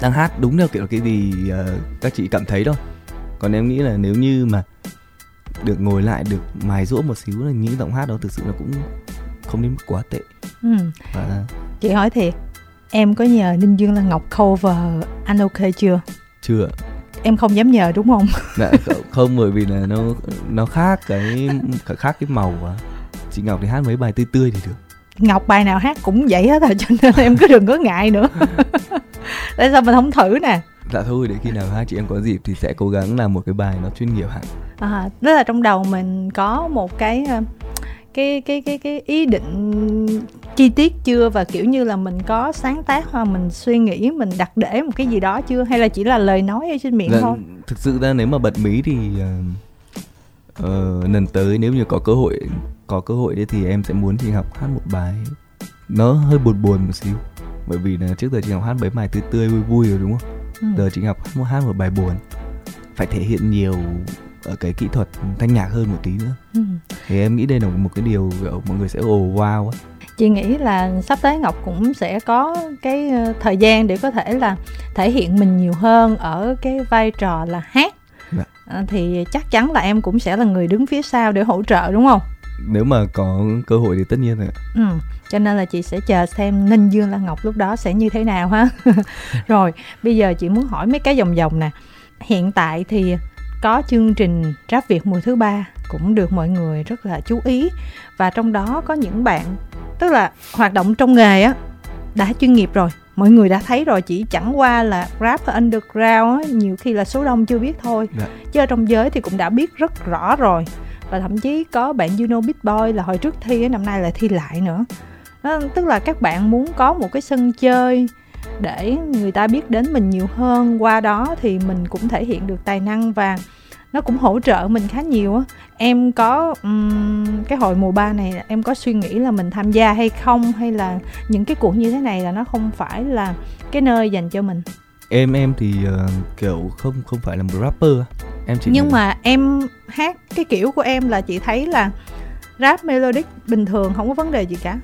đang hát đúng theo kiểu cái gì uh, các chị cảm thấy thôi. Còn em nghĩ là nếu như mà được ngồi lại được mài rũa một xíu là những giọng hát đó thực sự là cũng không đến quá tệ. Ừ. Và... chị hỏi thiệt em có nhờ ninh dương lan ngọc cover anh ok chưa? Chưa em không dám nhờ đúng không? [LAUGHS] Dạ, không bởi vì là nó nó khác cái khác cái màu quá. Chị ngọc thì hát mấy bài tươi tươi thì được ngọc bài nào hát cũng vậy hết rồi cho nên em cứ đừng có ngại nữa. [LAUGHS] Tại sao mình không thử nè? Dạ thôi để khi nào hai chị em có dịp thì sẽ cố gắng làm một cái bài nó chuyên nghiệp hẳn. À tức là trong đầu mình có một cái ờ, cái cái cái cái ý định chi tiết chưa? Và kiểu như là mình có sáng tác hoặc mình suy nghĩ mình đặt để một cái gì đó chưa? Hay là chỉ là lời nói ở trên miệng dạ, thôi? thực sự ra nếu mà bật mí thì uh, uh, lần tới nếu như có cơ hội có cơ hội đấy thì em sẽ muốn chị học hát một bài nó hơi buồn buồn một xíu bởi vì là trước giờ chị học hát mấy bài tươi tươi vui vui rồi đúng không ừ. giờ chị học hát một hát một bài buồn phải thể hiện nhiều ở cái kỹ thuật thanh nhạc hơn một tí nữa ừ. thì em nghĩ đây là một cái điều mọi người sẽ ồ wow á chị nghĩ là sắp tới ngọc cũng sẽ có cái ờ, thời gian để có thể là thể hiện mình nhiều hơn ở cái vai trò là hát dạ. à, thì chắc chắn là em cũng sẽ là người đứng phía sau để hỗ trợ đúng không nếu mà có cơ hội thì tất nhiên rồi ừ cho nên là chị sẽ chờ xem ninh dương lan ngọc lúc đó sẽ như thế nào ha. [LAUGHS] Rồi bây giờ chị muốn hỏi mấy cái vòng vòng nè. Hiện tại thì có chương trình rap việt mùa thứ ba cũng được mọi người rất là chú ý. Và trong đó có những bạn tức là hoạt động trong nghề á đã chuyên nghiệp rồi. Mọi người đã thấy rồi chỉ chẳng qua là rap và underground á, nhiều khi là số đông chưa biết thôi. Yeah. Dạ. chứ ở trong giới thì cũng đã biết rất rõ rồi và thậm chí có bạn Juno big boy là hồi trước thi năm nay là thi lại nữa. Đó, tức là các bạn muốn có một cái sân chơi để người ta biết đến mình nhiều hơn. Qua đó thì mình cũng thể hiện được tài năng và nó cũng hỗ trợ mình khá nhiều á. Em có um, cái hồi mùa ba này em có suy nghĩ là mình tham gia hay không? Hay là những cái cuộc như thế này là nó không phải là cái nơi dành cho mình? Em em thì uh, kiểu không không phải là một rapper. Em chỉ nhưng là... mà em hát cái kiểu của em là chị thấy là rap melodic bình thường không có vấn đề gì cả.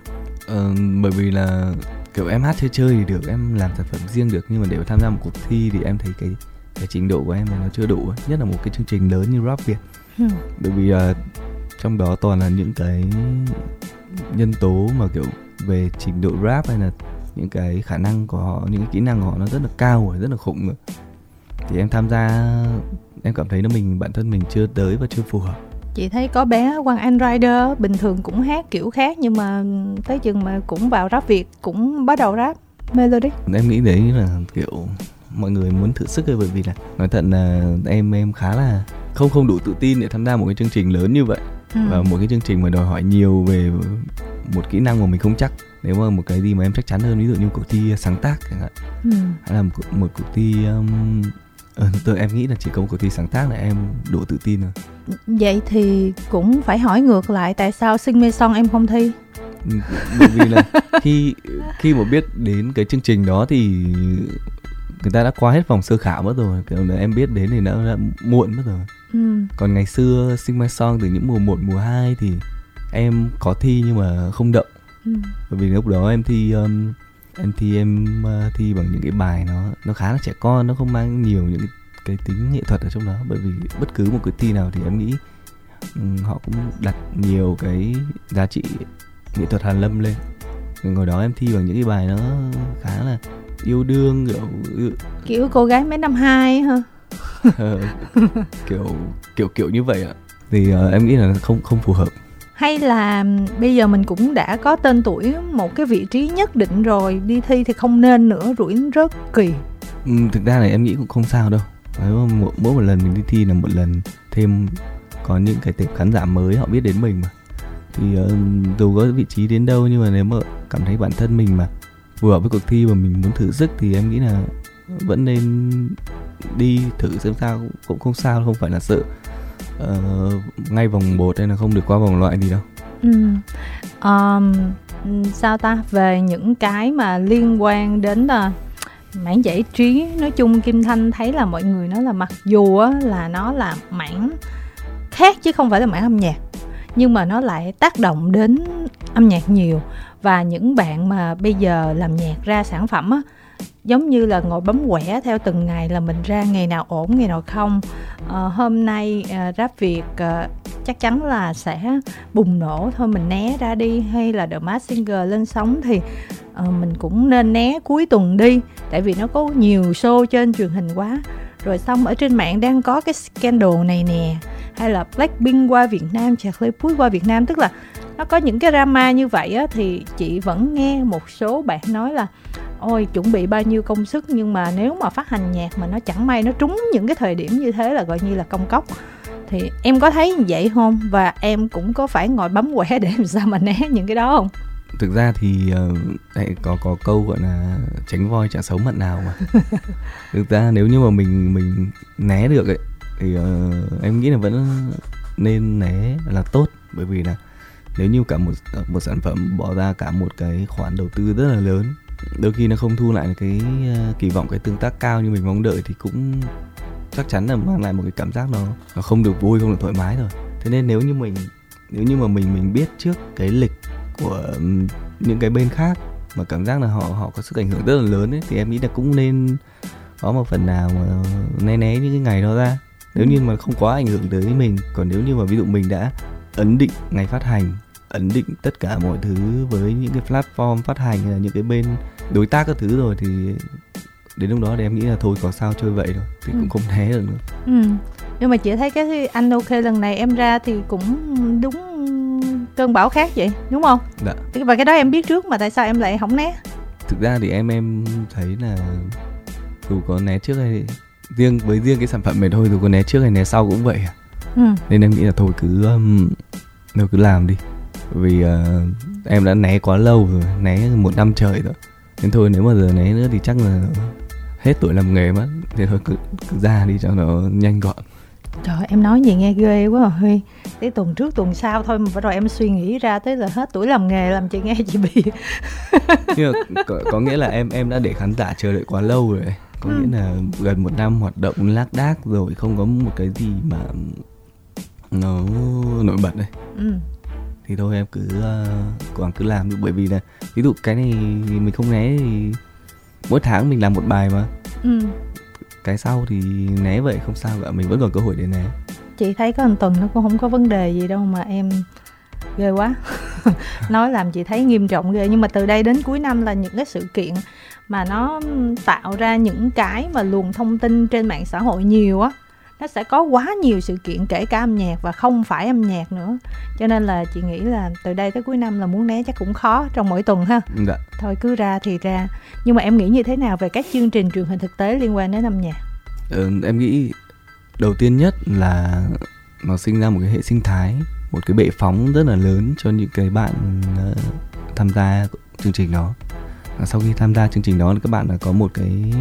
Ờ, bởi vì là kiểu em hát chơi chơi thì được em làm sản phẩm riêng được. Nhưng mà để tham gia một cuộc thi thì em thấy cái cái trình độ của em này nó chưa đủ nhất là một cái chương trình lớn như rap việt. Ừ. bởi vì uh, trong đó toàn là những cái nhân tố mà kiểu về trình độ rap hay là những cái khả năng của họ những cái kỹ năng của họ nó rất là cao rồi rất là khủng rồi thì em tham gia em cảm thấy nó mình bản thân mình chưa tới và chưa phù hợp. Chị thấy có bé Quang Anh Rider bình thường cũng hát kiểu khác nhưng mà tới chừng mà cũng vào rap Việt cũng bắt đầu rap melodic em nghĩ đấy là kiểu mọi người muốn thử sức thôi bởi vì là nói thật là em em khá là không không đủ tự tin để tham gia một cái chương trình lớn như vậy. Ừ. và một cái chương trình mà đòi hỏi nhiều về một kỹ năng mà mình không chắc nếu mà một cái gì mà em chắc chắn hơn ví dụ như cuộc thi sáng tác chẳng hạn ừ. hay là một, một cuộc thi um, ờ, tôi em nghĩ là chỉ có một cuộc thi sáng tác là em đủ tự tin rồi vậy thì cũng phải hỏi ngược lại tại sao sinh mê son em không thi ừ, bởi vì là khi khi mà biết đến cái chương trình đó thì người ta đã qua hết vòng sơ khảo mất rồi kiểu là em biết đến thì đã, đã muộn mất rồi ừ. còn ngày xưa sinh my song từ những mùa 1, mùa 2 thì em có thi nhưng mà không đậu ừ. bởi vì lúc đó em thi um, em thi em uh, thi bằng những cái bài nó nó khá là trẻ con nó không mang nhiều những cái, cái tính nghệ thuật ở trong đó. Bởi vì bất cứ một cái thi nào thì em nghĩ um, họ cũng đặt nhiều cái giá trị nghệ thuật hàn lâm lên. Ngồi đó em thi bằng những cái bài nó khá là yêu đương kiểu kiểu cô gái mấy năm hai hả? [LAUGHS] Ờ, kiểu kiểu kiểu như vậy ạ. Thì uh, em nghĩ là không không phù hợp hay là bây giờ mình cũng đã có tên tuổi một cái vị trí nhất định rồi đi thi thì không nên nữa rủi rất kỳ. Ừ, thực ra là em nghĩ cũng không sao đâu. Mỗi, mỗi một lần mình đi thi là một lần thêm có những cái tệp khán giả mới họ biết đến mình mà. Thì uh, dù có vị trí đến đâu nhưng mà nếu mà cảm thấy bản thân mình mà vừa với cuộc thi mà mình muốn thử sức thì em nghĩ là vẫn nên đi thử xem sao cũng, cũng không sao không phải là sợ uh, ngay vòng một hay là không được qua vòng loại gì đâu? Ừ. um, sao ta? Về những cái mà liên quan đến uh, mảng giải trí nói chung kim thanh thấy là mọi người nói là mặc dù á, là nó là mảng khác chứ không phải là mảng âm nhạc nhưng mà nó lại tác động đến âm nhạc nhiều. Và những bạn mà bây giờ làm nhạc ra sản phẩm á giống như là ngồi bấm quẻ theo từng ngày là mình ra ngày nào ổn ngày nào không. À, hôm nay ờ, à, rap việt à, chắc chắn là sẽ bùng nổ. Thôi mình né ra đi hay là The Mask Singer lên sóng thì à, mình cũng nên né cuối tuần đi tại vì nó có nhiều show trên truyền hình quá. Rồi xong ở trên mạng đang có cái scandal này nè hay là Blackpink qua Việt Nam, Charlie Puth qua Việt Nam tức là nó có những cái drama như vậy á, thì chị vẫn nghe một số bạn nói là ôi chuẩn bị bao nhiêu công sức nhưng mà nếu mà phát hành nhạc mà nó chẳng may nó trúng những cái thời điểm như thế là gọi như là công cốc. Thì em có thấy như vậy không? Và em cũng có phải ngồi bấm quẻ để làm sao mà né những cái đó không? Thực ra thì uh, có có câu gọi là tránh voi chả xấu mận nào mà. [LAUGHS] Thực ra nếu như mà mình mình né được ấy thì uh, em nghĩ là vẫn nên né là tốt. Bởi vì là nếu như cả một một sản phẩm bỏ ra cả một cái khoản đầu tư rất là lớn đôi khi nó không thu lại cái uh, kỳ vọng cái tương tác cao như mình mong đợi thì cũng chắc chắn là mang lại một cái cảm giác nó nó không được vui không được thoải mái rồi. Thế nên nếu như mình nếu như mà mình mình biết trước cái lịch của những cái bên khác mà cảm giác là họ họ có sức ảnh hưởng rất là lớn ấy thì em nghĩ là cũng nên có một phần nào mà né né những cái ngày đó ra. Nếu như mà không quá ảnh hưởng tới mình còn nếu như mà ví dụ mình đã ấn định ngày phát hành ấn định tất cả mọi thứ với những cái platform phát hành hay là những cái bên đối tác các thứ rồi thì đến lúc đó thì em nghĩ là thôi có sao chơi vậy rồi thì ừ. cũng không né được nữa ừ. nhưng mà chị thấy cái anh ok lần này em ra thì cũng đúng cơn bão khác vậy đúng không dạ và cái đó em biết trước mà tại sao em lại không né thực ra thì em em thấy là dù có né trước hay riêng với riêng cái sản phẩm này thôi dù có né trước hay né sau cũng vậy à ừ. nên em nghĩ là thôi cứ um, đâu cứ làm đi vì uh, em đã né quá lâu rồi né một năm trời rồi. Nên thôi nếu mà giờ né nữa thì chắc là hết tuổi làm nghề mất. Thì thôi cứ, cứ ra đi cho nó nhanh gọn. Trời em nói gì nghe ghê quá à. Huy Tới tuần trước tuần sau thôi mà đầu em suy nghĩ ra tới là hết tuổi làm nghề làm chị nghe chị bị. [LAUGHS] Nhưng mà có, có nghĩa là em em đã để khán giả chờ đợi quá lâu rồi Có ừ. nghĩa là gần một năm hoạt động lác đác rồi không có một cái gì mà nó nổi bật đây ừ. Thì thôi em cứ uh, cố gắng cứ làm được bởi vì là ví dụ cái này mình không né thì mỗi tháng mình làm một bài mà. Ừ. Cái sau thì né vậy không sao cả. Mình vẫn còn cơ hội để né. Chị thấy có một tuần nó cũng không có vấn đề gì đâu mà em ghê quá. [LAUGHS] Nói làm chị thấy nghiêm trọng ghê. Nhưng mà từ đây đến cuối năm là những cái sự kiện mà nó tạo ra những cái mà luồng thông tin trên mạng xã hội nhiều á nó sẽ có quá nhiều sự kiện kể cả âm nhạc và không phải âm nhạc nữa. Cho nên là chị nghĩ là từ đây tới cuối năm là muốn né chắc cũng khó trong mỗi tuần ha. Dạ. thôi cứ ra thì ra. Nhưng mà em nghĩ như thế nào về các chương trình truyền hình thực tế liên quan đến âm nhạc? Ừ, em nghĩ đầu tiên nhất là nó sinh ra một cái hệ sinh thái một cái bệ phóng rất là lớn cho những cái bạn uh, tham gia chương trình đó. Và sau khi tham gia chương trình đó các bạn đã có một cái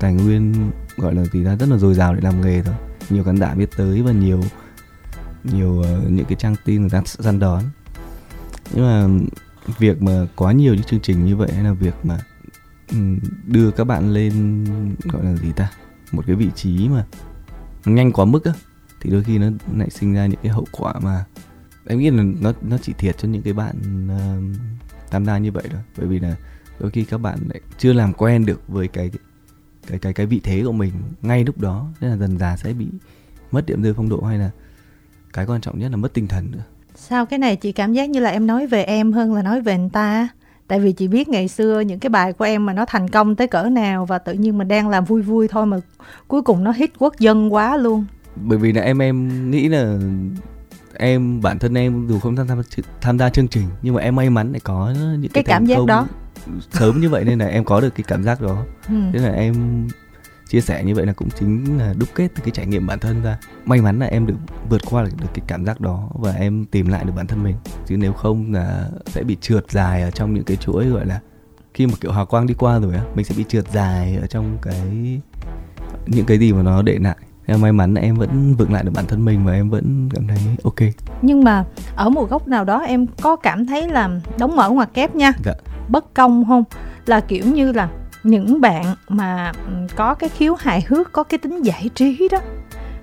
tài nguyên gọi là gì ra rất là dồi dào để làm nghề thôi nhiều khán giả biết tới và nhiều nhiều uh, những cái trang tin người ta săn đón. Nhưng mà việc mà quá nhiều những chương trình như vậy hay là việc mà ừ, đưa các bạn lên gọi là gì ta một cái vị trí mà nhanh quá mức á thì đôi khi nó lại sinh ra những cái hậu quả mà em nghĩ là nó nó chỉ thiệt cho những cái bạn uh, tham gia như vậy thôi. Bởi vì là đôi khi các bạn lại chưa làm quen được với cái cái cái cái vị thế của mình ngay lúc đó nên là dần dà sẽ bị mất điểm rơi phong độ hay là cái quan trọng nhất là mất tinh thần nữa. Sao cái này chị cảm giác như là em nói về em hơn là nói về anh ta? Tại vì chị biết ngày xưa những cái bài của em mà nó thành công tới cỡ nào và tự nhiên mình đang làm vui vui thôi mà cuối cùng nó hit quốc dân quá luôn. Bởi vì là em em nghĩ là em bản thân em dù không tham gia tham gia chương trình nhưng mà em may mắn lại có những cái, cái cảm giác đó sớm như vậy nên là em có được cái cảm giác đó. Ừ. thế là em chia sẻ như vậy là cũng chính là đúc kết từ cái trải nghiệm bản thân ra. May mắn là em được vượt qua được, được cái cảm giác đó và em tìm lại được bản thân mình. Chứ nếu không là sẽ bị trượt dài ở trong những cái chuỗi gọi là khi mà kiểu hào quang đi qua rồi á mình sẽ bị trượt dài ở trong cái những cái gì mà nó để lại. Em may mắn là em vẫn vững lại được bản thân mình và em vẫn cảm thấy ok. Nhưng mà ở một góc nào đó em có cảm thấy là đóng mở ngoặc kép nha. Dạ bất công không? Là kiểu như là những bạn mà ừ, có cái khiếu hài hước, có cái tính giải trí đó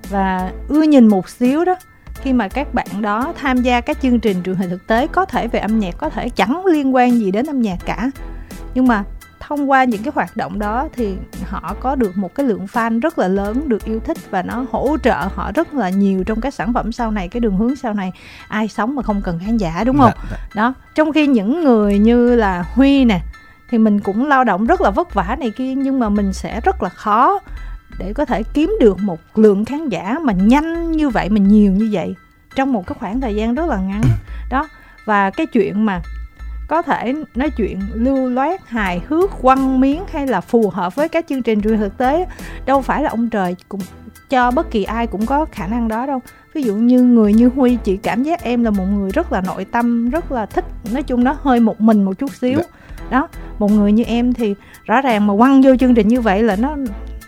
và ưa nhìn một xíu đó, khi mà các bạn đó tham gia các chương trình truyền hình thực tế, có thể về âm nhạc, có thể chẳng liên quan gì đến âm nhạc cả. Nhưng mà thông qua những cái hoạt động đó thì họ có được một cái lượng fan rất là lớn được yêu thích và nó hỗ trợ họ rất là nhiều trong các sản phẩm sau này cái đường hướng sau này. Ai sống mà không cần khán giả đúng không? dạ, dạ. đó trong khi những người như là huy nè thì mình cũng lao động rất là vất vả này kia nhưng mà mình sẽ rất là khó để có thể kiếm được một lượng khán giả mà nhanh như vậy mà nhiều như vậy trong một cái khoảng thời gian rất là ngắn. Đó và cái chuyện mà có thể nói chuyện lưu loát hài hước quăng miếng hay là phù hợp với các chương trình truyền thực tế. Đâu phải là ông trời cũng cho bất kỳ ai cũng có khả năng đó đâu. Ví dụ như người như huy chị cảm giác em là một người rất là nội tâm rất là thích nói chung nó hơi một mình một chút xíu. Dạ. đó một người như em thì rõ ràng mà quăng vô chương trình như vậy là nó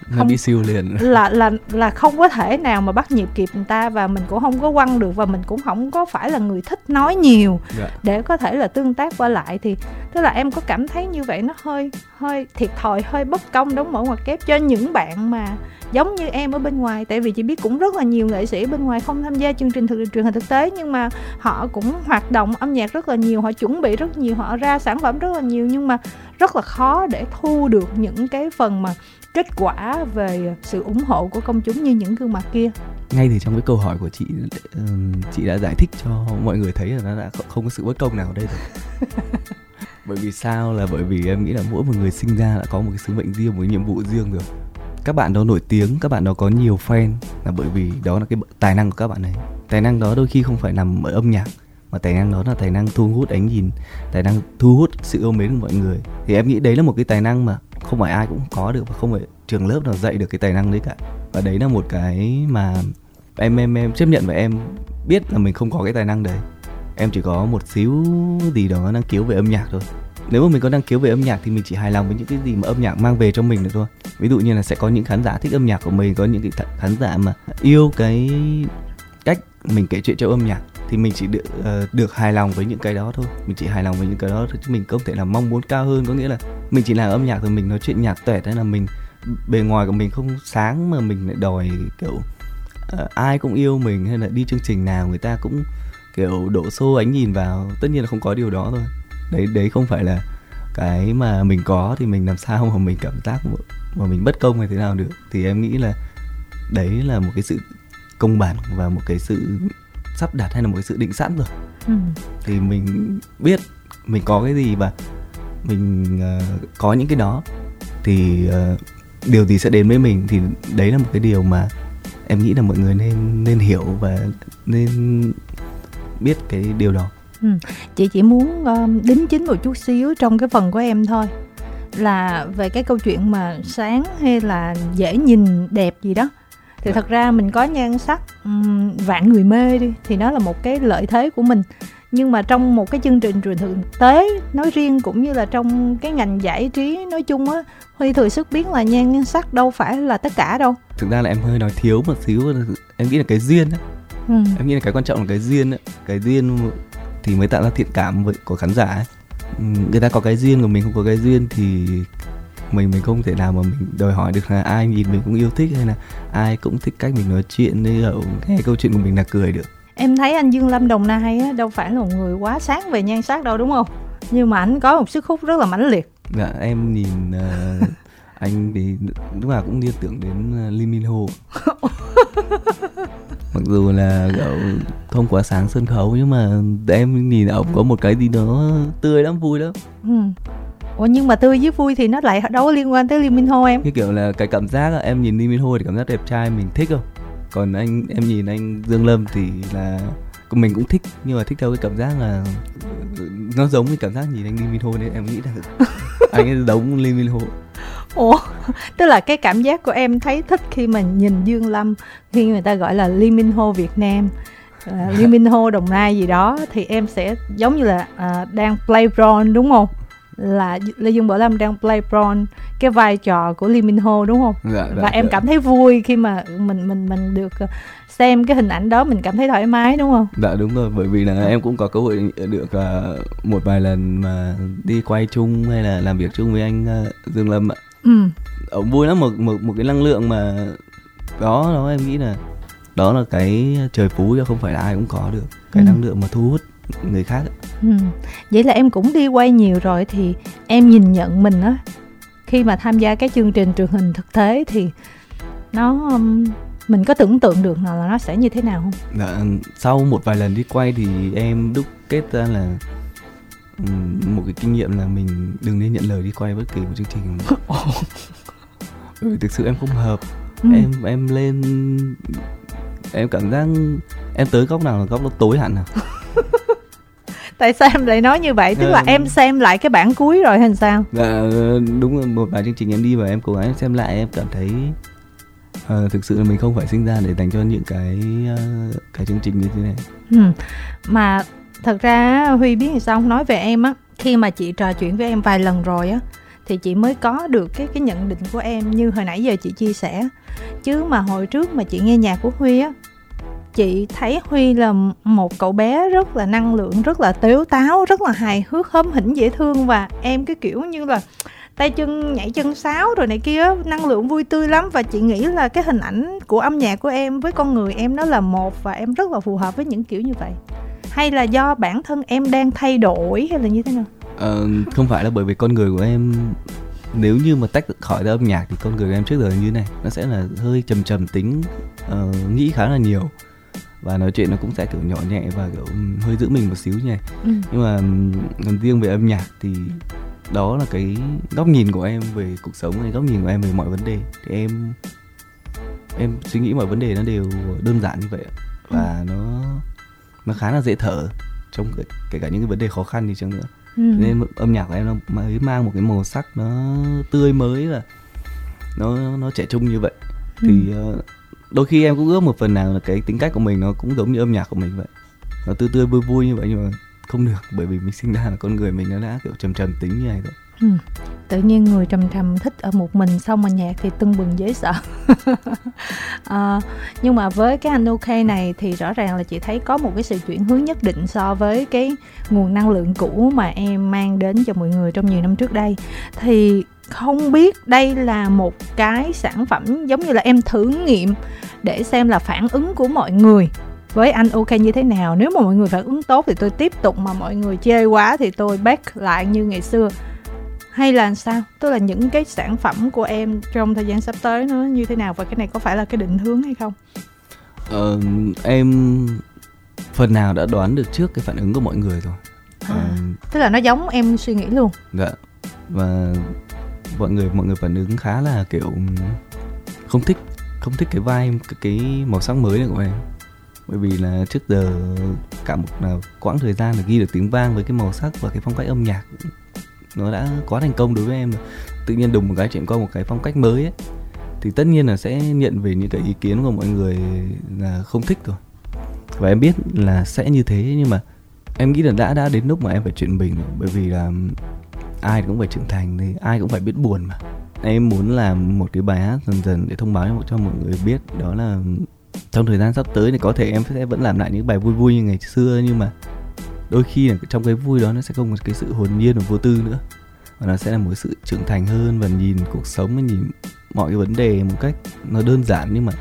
không, nó bị siêu liền [LAUGHS] là là là không có thể nào mà bắt nhịp kịp người ta và mình cũng không có quăng được và mình cũng không có phải là người thích nói nhiều yeah. Dạ. để có thể là tương tác qua lại thì tức là em có cảm thấy như vậy nó hơi hơi thiệt thòi hơi bất công đóng mở ngoặc kép cho những bạn mà giống như em ở bên ngoài tại vì chị biết cũng rất là nhiều nghệ sĩ bên ngoài không tham gia chương trình thực truyền hình thực tế nhưng mà họ cũng hoạt động âm nhạc rất là nhiều họ chuẩn bị rất nhiều họ ra sản phẩm rất là nhiều nhưng mà rất là khó để thu được những cái phần mà kết quả về sự ủng hộ của công chúng như những gương mặt kia? Ngay thì trong cái câu hỏi của chị chị đã giải thích cho mọi người thấy là nó đã không có sự bất công nào ở đây rồi. [LAUGHS] Bởi vì sao là bởi vì em nghĩ là mỗi một người sinh ra đã có một cái sứ mệnh riêng một cái nhiệm vụ riêng rồi. Các bạn đó nổi tiếng các bạn đó có nhiều fan là bởi vì đó là cái tài năng của các bạn ấy. Tài năng đó đôi khi không phải nằm ở âm nhạc mà tài năng đó là tài năng thu hút ánh nhìn, tài năng thu hút sự yêu mến của mọi người. Thì em nghĩ đấy là một cái tài năng mà không phải ai cũng có được và không phải trường lớp nào dạy được cái tài năng đấy cả. Và đấy là một cái mà em em em chấp nhận và em biết là mình không có cái tài năng đấy. Em chỉ có một xíu gì đó năng khiếu về âm nhạc thôi. Nếu mà mình có năng khiếu về âm nhạc thì mình chỉ hài lòng với những cái gì mà âm nhạc mang về cho mình được thôi. Ví dụ như là sẽ có những khán giả thích âm nhạc của mình, có những cái khán giả mà yêu cái cách mình kể chuyện trong âm nhạc thì mình chỉ được uh, được hài lòng với những cái đó thôi. Mình chỉ hài lòng với những cái đó thôi chứ mình không thể là mong muốn cao hơn. Có nghĩa là mình chỉ làm âm nhạc rồi mình nói chuyện nhạc tuệ hay là mình bề ngoài của mình không sáng mà mình lại đòi kiểu uh, ai cũng yêu mình hay là đi chương trình nào người ta cũng kiểu đổ xô ánh nhìn vào. Tất nhiên là không có điều đó thôi. Đấy đấy không phải là cái mà mình có thì mình làm sao mà mình cảm giác mà mình bất công hay thế nào được. Thì em nghĩ là đấy là một cái sự công bằng và một cái sự sắp đặt hay là một cái sự định sẵn rồi ừ. thì mình biết mình có cái gì và mình uh, có những cái đó thì uh, điều gì sẽ đến với mình thì đấy là một cái điều mà em nghĩ là mọi người nên nên hiểu và nên biết cái điều đó ừ. chị chỉ muốn uh, đính chính một chút xíu trong cái phần của em thôi là về cái câu chuyện mà sáng hay là dễ nhìn đẹp gì đó thì thật ra mình có nhan sắc um, vạn người mê đi thì nó là một cái lợi thế của mình nhưng mà trong một cái chương trình truyền thực tế nói riêng cũng như là trong cái ngành giải trí nói chung á huy thừa sức biến là nhan sắc đâu phải là tất cả đâu thực ra là em hơi nói thiếu một xíu em nghĩ là cái duyên á ừ. em nghĩ là cái quan trọng là cái duyên á cái duyên thì mới tạo ra thiện cảm với của khán giả ấy. người ta có cái duyên của mình không có cái duyên thì mình mình không thể nào mà mình đòi hỏi được là ai nhìn mình cũng yêu thích hay là ai cũng thích cách mình nói chuyện hay là nghe câu chuyện của mình là cười được. Em thấy anh Dương Lâm Đồng Nai á, đâu phải là một người quá sáng về nhan sắc đâu đúng không? Nhưng mà anh có một sức hút rất là mãnh liệt. Dạ em nhìn uh, [LAUGHS] anh thì lúc nào cũng liên tưởng đến uh, Lee Min Ho. [LAUGHS] Mặc dù là kiểu không quá sáng sân khấu nhưng mà em nhìn ông có một cái gì đó tươi lắm vui lắm. Ừ. Ủa nhưng mà tươi với vui thì nó lại đâu có liên quan tới Lee Min Ho em? Cái kiểu là cái cảm giác là em nhìn Lee Min Ho thì cảm giác đẹp trai mình thích không? Còn anh em nhìn anh Dương Lâm thì là mình cũng thích nhưng mà thích theo cái cảm giác là nó giống cái cảm giác nhìn anh Lee Min Ho nên em nghĩ là [LAUGHS] anh ấy giống Lee Min Ho. Ủa tức là cái cảm giác của em thấy thích khi mà nhìn dương lâm khi người ta gọi là lee min ho việt nam uh, lee min ho đồng nai gì đó thì em sẽ giống như là uh, đang play role đúng không là Lê Dương Bảo Lâm đang play Bron cái vai trò của Lee Min Ho đúng không? Dạ, dạ, và em dạ. cảm thấy vui khi mà mình mình mình được ờ, xem cái hình ảnh đó mình cảm thấy thoải mái đúng không? Dạ đúng rồi, bởi vì là em cũng có cơ hội được uh, một vài lần mà đi quay chung hay là làm việc chung với anh uh, Dương Lâm ạ. Ừ. Ông vui lắm một một một cái năng lượng mà đó đó em nghĩ là đó là cái trời phú chứ không phải là ai cũng có được cái Ừ. năng lượng mà thu hút người khác. Ừ. Vậy là em cũng đi quay nhiều rồi thì em nhìn nhận mình á khi mà tham gia các chương trình truyền hình thực tế thì nó um, mình có tưởng tượng được nào là nó sẽ như thế nào không? Dạ, sau một vài lần đi quay thì em đúc kết ra là ừm, một cái kinh nghiệm là mình đừng nên nhận lời đi quay bất kỳ một chương trình nào. [LAUGHS] Vì thực sự em không hợp Ừ. em em lên em cảm giác em tới góc nào là góc nó tối hẳn à [LAUGHS] Tại sao em lại nói như vậy? Tức là em xem lại cái bản cuối rồi hay sao? dạ, đúng rồi một vài chương trình em đi và em cố gắng xem lại em cảm thấy ờ, thực sự là mình không phải sinh ra để dành cho những cái ờ, cái chương trình như thế này Ừ. Mà thật ra Huy biết sao không nói về em á khi mà chị trò chuyện với em vài lần rồi á thì chị mới có được cái cái nhận định của em như hồi nãy giờ chị chia sẻ chứ mà hồi trước mà chị nghe nhạc của Huy á chị thấy Huy là một cậu bé rất là năng lượng rất là tếu táo rất là hài hước hóm hỉnh dễ thương và em cái kiểu như là tay chân nhảy chân sáo rồi này kia năng lượng vui tươi lắm. Và chị nghĩ là cái hình ảnh của âm nhạc của em với con người em nó là một và em rất là phù hợp với những kiểu như vậy. Hay là do bản thân em đang thay đổi hay là như thế nào? Ờ, không phải là bởi vì con người của em nếu như mà tách khỏi ra âm nhạc thì con người của em trước giờ như thế này nó sẽ là hơi trầm trầm tính uh, nghĩ khá là nhiều và nói chuyện nó cũng sẽ kiểu nhỏ nhẹ và kiểu hơi giữ mình một xíu nhỉ. Ừ. nhưng mà còn riêng về âm nhạc thì đó là cái góc nhìn của em về cuộc sống hay góc nhìn của em về mọi vấn đề. Thì em em suy nghĩ mọi vấn đề nó đều đơn giản như vậy và nó nó khá là dễ thở trong kể, kể cả những cái vấn đề khó khăn thì chăng nữa. Ừ. nên âm nhạc của em nó mới mang một cái màu sắc nó tươi mới và nó nó trẻ trung như vậy. Thì ờ, đôi khi em cũng ước một phần nào là cái tính cách của mình nó cũng giống như âm nhạc của mình vậy. Nó tươi tươi vui vui như vậy nhưng mà không được bởi vì mình sinh ra là con người mình nó đã kiểu trầm trầm tính như này rồi. Ừ. tự nhiên người trầm trầm thích ở một mình xong mà nhạc thì tưng bừng dễ sợ. À, [LAUGHS] nhưng mà với cái anh ok này thì rõ ràng là chị thấy có một cái sự chuyển hướng nhất định so với cái nguồn năng lượng cũ mà em mang đến cho mọi người trong nhiều năm trước đây. Thì không biết đây là một cái sản phẩm giống như là em thử nghiệm để xem là phản ứng của mọi người. Với anh ok như thế nào? Nếu mà mọi người phản ứng tốt thì tôi tiếp tục mà mọi người chê quá thì tôi back lại như ngày xưa. Hay là sao? Tức là những cái sản phẩm của em trong thời gian sắp tới nó như thế nào và cái này có phải là cái định hướng hay không? Ờ, em phần nào đã đoán được trước cái phản ứng của mọi người rồi. Ờ, à, tức là nó giống em suy nghĩ luôn. Dạ và mọi người mọi người phản ứng khá là kiểu ừ, không thích không thích cái vai cái, cái màu sắc mới này của em. Bởi vì là trước giờ cả một là quãng thời gian là ghi được tiếng vang với cái màu sắc và cái phong cách âm nhạc nó đã quá thành công đối với em rồi. Tự nhiên đùng một cái chuyển qua một cái phong cách mới ấy thì tất nhiên là sẽ nhận về những cái ý kiến của mọi người là không thích rồi. Và em biết là sẽ như thế nhưng mà em nghĩ là đã đã đến lúc mà em phải chuyển mình rồi. Bởi vì là ai cũng phải trưởng thành thì ai cũng phải biết buồn mà. Em muốn làm một cái bài hát dần dần để thông báo cho mọi người biết, đó là trong thời gian sắp tới thì có thể em sẽ vẫn làm lại những bài vui vui như ngày xưa, nhưng mà đôi khi là trong cái vui đó nó sẽ không có cái sự hồn nhiên và vô tư nữa. Và nó sẽ là một sự trưởng thành hơn và nhìn cuộc sống và nhìn mọi cái vấn đề một cách nó đơn giản nhưng mà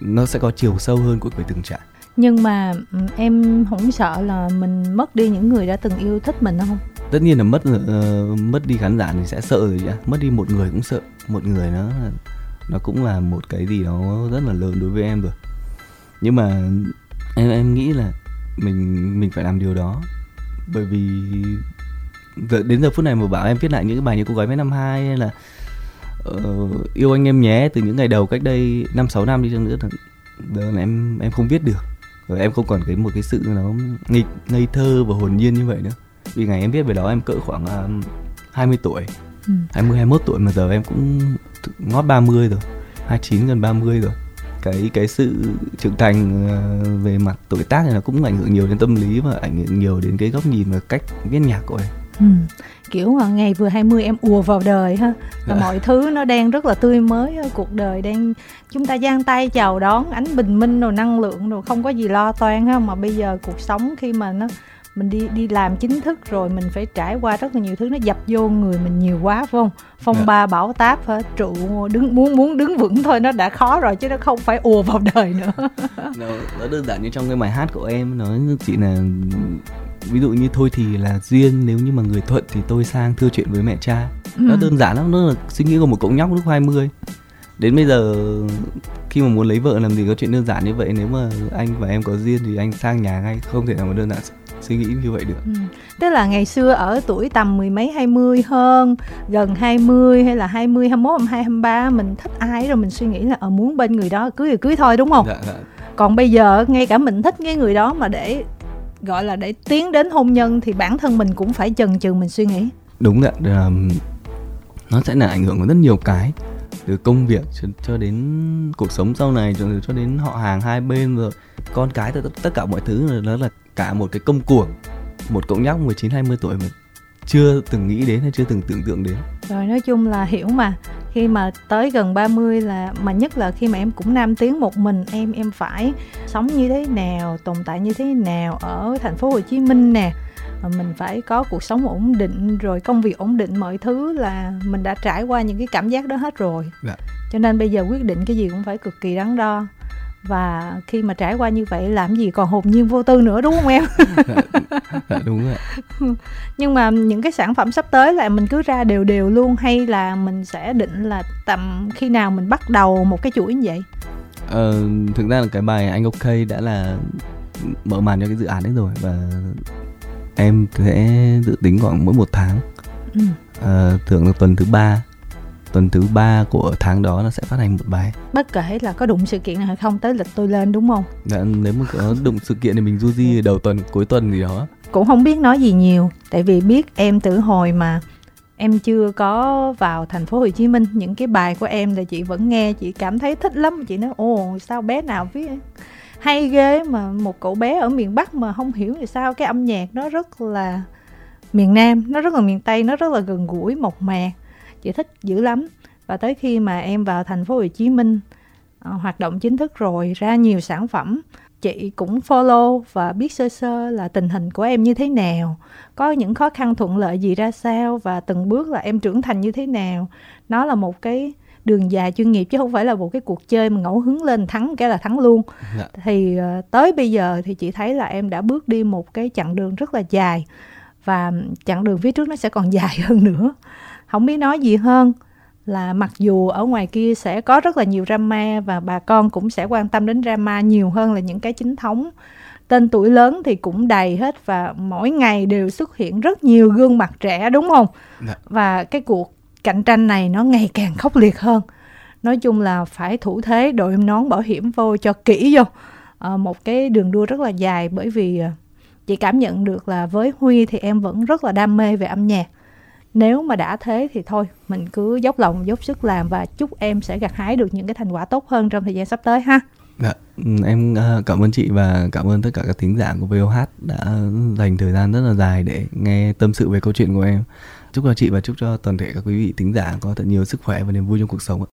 nó sẽ có chiều sâu hơn của cái từng trạng nhưng mà ừ, em không sợ là mình mất đi những người đã từng yêu thích mình không? Tất nhiên là mất uh, mất đi khán giả thì sẽ sợ rồi chứ mất đi một người cũng sợ. Một người nó nó cũng là một cái gì đó rất là lớn đối với em rồi. Nhưng mà em em nghĩ là mình mình phải làm điều đó. Bởi vì giờ, đến giờ phút này mà bảo em viết lại những cái bài như cô gái mấy năm hai hay là uh, yêu anh em nhé từ những ngày đầu cách đây năm sáu năm đi chăng nữa giờ là em em không viết được rồi em không còn cái một cái sự nó nghịch ngây thơ và hồn nhiên như vậy nữa. Vì ngày em viết về đó em cỡ khoảng uh, 20 tuổi. Ừ. 20 21 tuổi mà giờ em cũng ngót 30 rồi. 29 gần 30 rồi. Cái cái sự trưởng thành ờ, về mặt tuổi tác này là cũng ảnh hưởng nhiều đến tâm lý và ảnh hưởng nhiều đến cái góc nhìn và cách viết nhạc của em. Ừ. kiểu ngày vừa 20 em ùa vào đời ha và dạ. mọi thứ nó đang rất là tươi mới cuộc đời đang chúng ta giang tay chào đón ánh bình minh rồi năng lượng rồi không có gì lo toan ha mà bây giờ cuộc sống khi mà nó mình đi đi làm chính thức rồi mình phải trải qua rất là nhiều thứ nó dập vô người mình nhiều quá phải không phong yeah. Dạ. ba bão táp hả trụ đứng muốn muốn đứng vững thôi nó đã khó rồi chứ nó không phải ùa vào đời nữa [LAUGHS] nó, nó đơn giản như trong cái bài hát của em nó chỉ là ví dụ như thôi thì là duyên nếu như mà người thuận thì tôi sang thưa chuyện với mẹ cha ừ. nó đơn giản lắm nó là suy nghĩ của một cậu nhóc lúc 20 đến bây giờ khi mà muốn lấy vợ làm gì có chuyện đơn giản như vậy nếu mà anh và em có duyên thì anh sang nhà ngay không thể nào mà đơn giản suy nghĩ như vậy được ừ. tức là ngày xưa ở tuổi tầm mười mấy hai mươi hơn gần 20 hay là 20, 21, 22, 23 mình thích ai rồi mình suy nghĩ là ở ờ, muốn bên người đó cưới thì cưới thôi đúng không? Dạ, dạ. Còn bây giờ ngay cả mình thích cái người đó mà để gọi là để tiến đến hôn nhân thì bản thân mình cũng phải chần chừ mình suy nghĩ. Đúng ạ. Um, nó sẽ là ảnh hưởng của rất nhiều cái từ công việc cho, cho đến cuộc sống sau này cho, cho đến họ hàng hai bên rồi con cái tất, tất cả mọi thứ nó là cả một cái công cuộc một cậu nhóc 19 20 tuổi mà chưa từng nghĩ đến hay chưa từng tưởng tượng đến. Rồi nói chung là hiểu mà khi mà tới gần 30 là mà nhất là khi mà em cũng nam tiến một mình em em phải sống như thế nào, tồn tại như thế nào ở thành phố Hồ Chí Minh nè. Mình phải có cuộc sống ổn định rồi công việc ổn định mọi thứ là mình đã trải qua những cái cảm giác đó hết rồi. Dạ. Cho nên bây giờ quyết định cái gì cũng phải cực kỳ đắn đo và khi mà trải qua như vậy làm gì còn hồn nhiên vô tư nữa đúng không em? Dạ, [LAUGHS] đúng rồi [LAUGHS] nhưng mà những cái sản phẩm sắp tới là mình cứ ra đều đều luôn hay là mình sẽ định là tầm khi nào mình bắt đầu một cái chuỗi như vậy? Ờ, thực ra là cái bài anh ok đã là mở màn cho cái dự án đấy rồi và em sẽ dự tính khoảng mỗi một tháng. Ừ. ờ, thường là tuần thứ ba tuần thứ ba của tháng đó nó sẽ phát hành một bài. Bất kể là có đụng sự kiện nào hay không tới lịch tôi lên đúng không? Dạ, nếu mà có đụng sự kiện thì mình du di đầu tuần cuối tuần gì đó. Cũng không biết nói gì nhiều tại vì biết em từ hồi mà em chưa có vào thành phố Hồ Chí Minh những cái bài của em là chị vẫn nghe chị cảm thấy thích lắm. Chị nói ồ sao bé nào viết hay ghê mà một cậu bé ở miền Bắc mà không hiểu thì sao cái âm nhạc nó rất là miền Nam nó rất là miền Tây nó rất là gần gũi mộc mạc chị thích dữ lắm. Và tới khi mà em vào thành phố Hồ Chí Minh uh, hoạt động chính thức rồi ra nhiều sản phẩm chị cũng follow và biết sơ sơ là tình hình của em như thế nào có những khó khăn thuận lợi gì ra sao và từng bước là em trưởng thành như thế nào. Nó là một cái đường dài chuyên nghiệp chứ không phải là một cái cuộc chơi mà ngẫu hứng lên thắng cái là thắng luôn. Dạ. thì uh, tới bây giờ thì chị thấy là em đã bước đi một cái chặng đường rất là dài và chặng đường phía trước nó sẽ còn [LAUGHS] dài hơn nữa không biết nói gì hơn. Là mặc dù ở ngoài kia sẽ có rất là nhiều drama và bà con cũng sẽ quan tâm đến drama nhiều hơn là những cái chính thống. Tên tuổi lớn thì cũng đầy hết và mỗi ngày đều xuất hiện rất nhiều gương mặt trẻ đúng không? Dạ. và cái cuộc cạnh tranh này nó ngày càng khốc liệt hơn. Nói chung là phải thủ thế đội nón bảo hiểm vô cho kỹ vô. À, một cái đường đua rất là dài bởi vì ờ, chị cảm nhận được là với huy thì em vẫn rất là đam mê về âm nhạc nếu mà đã thế thì thôi mình cứ dốc lòng dốc sức làm và chúc em sẽ gặt hái được những cái thành quả tốt hơn trong thời gian sắp tới ha Dạ, ừ, em à, cảm ơn chị và cảm ơn tất cả các thính giả của VOH đã dành thời gian rất là dài để nghe tâm sự về câu chuyện của em. Chúc cho chị và chúc cho toàn thể các quý vị thính giả có thật nhiều sức khỏe và niềm vui trong cuộc sống ạ.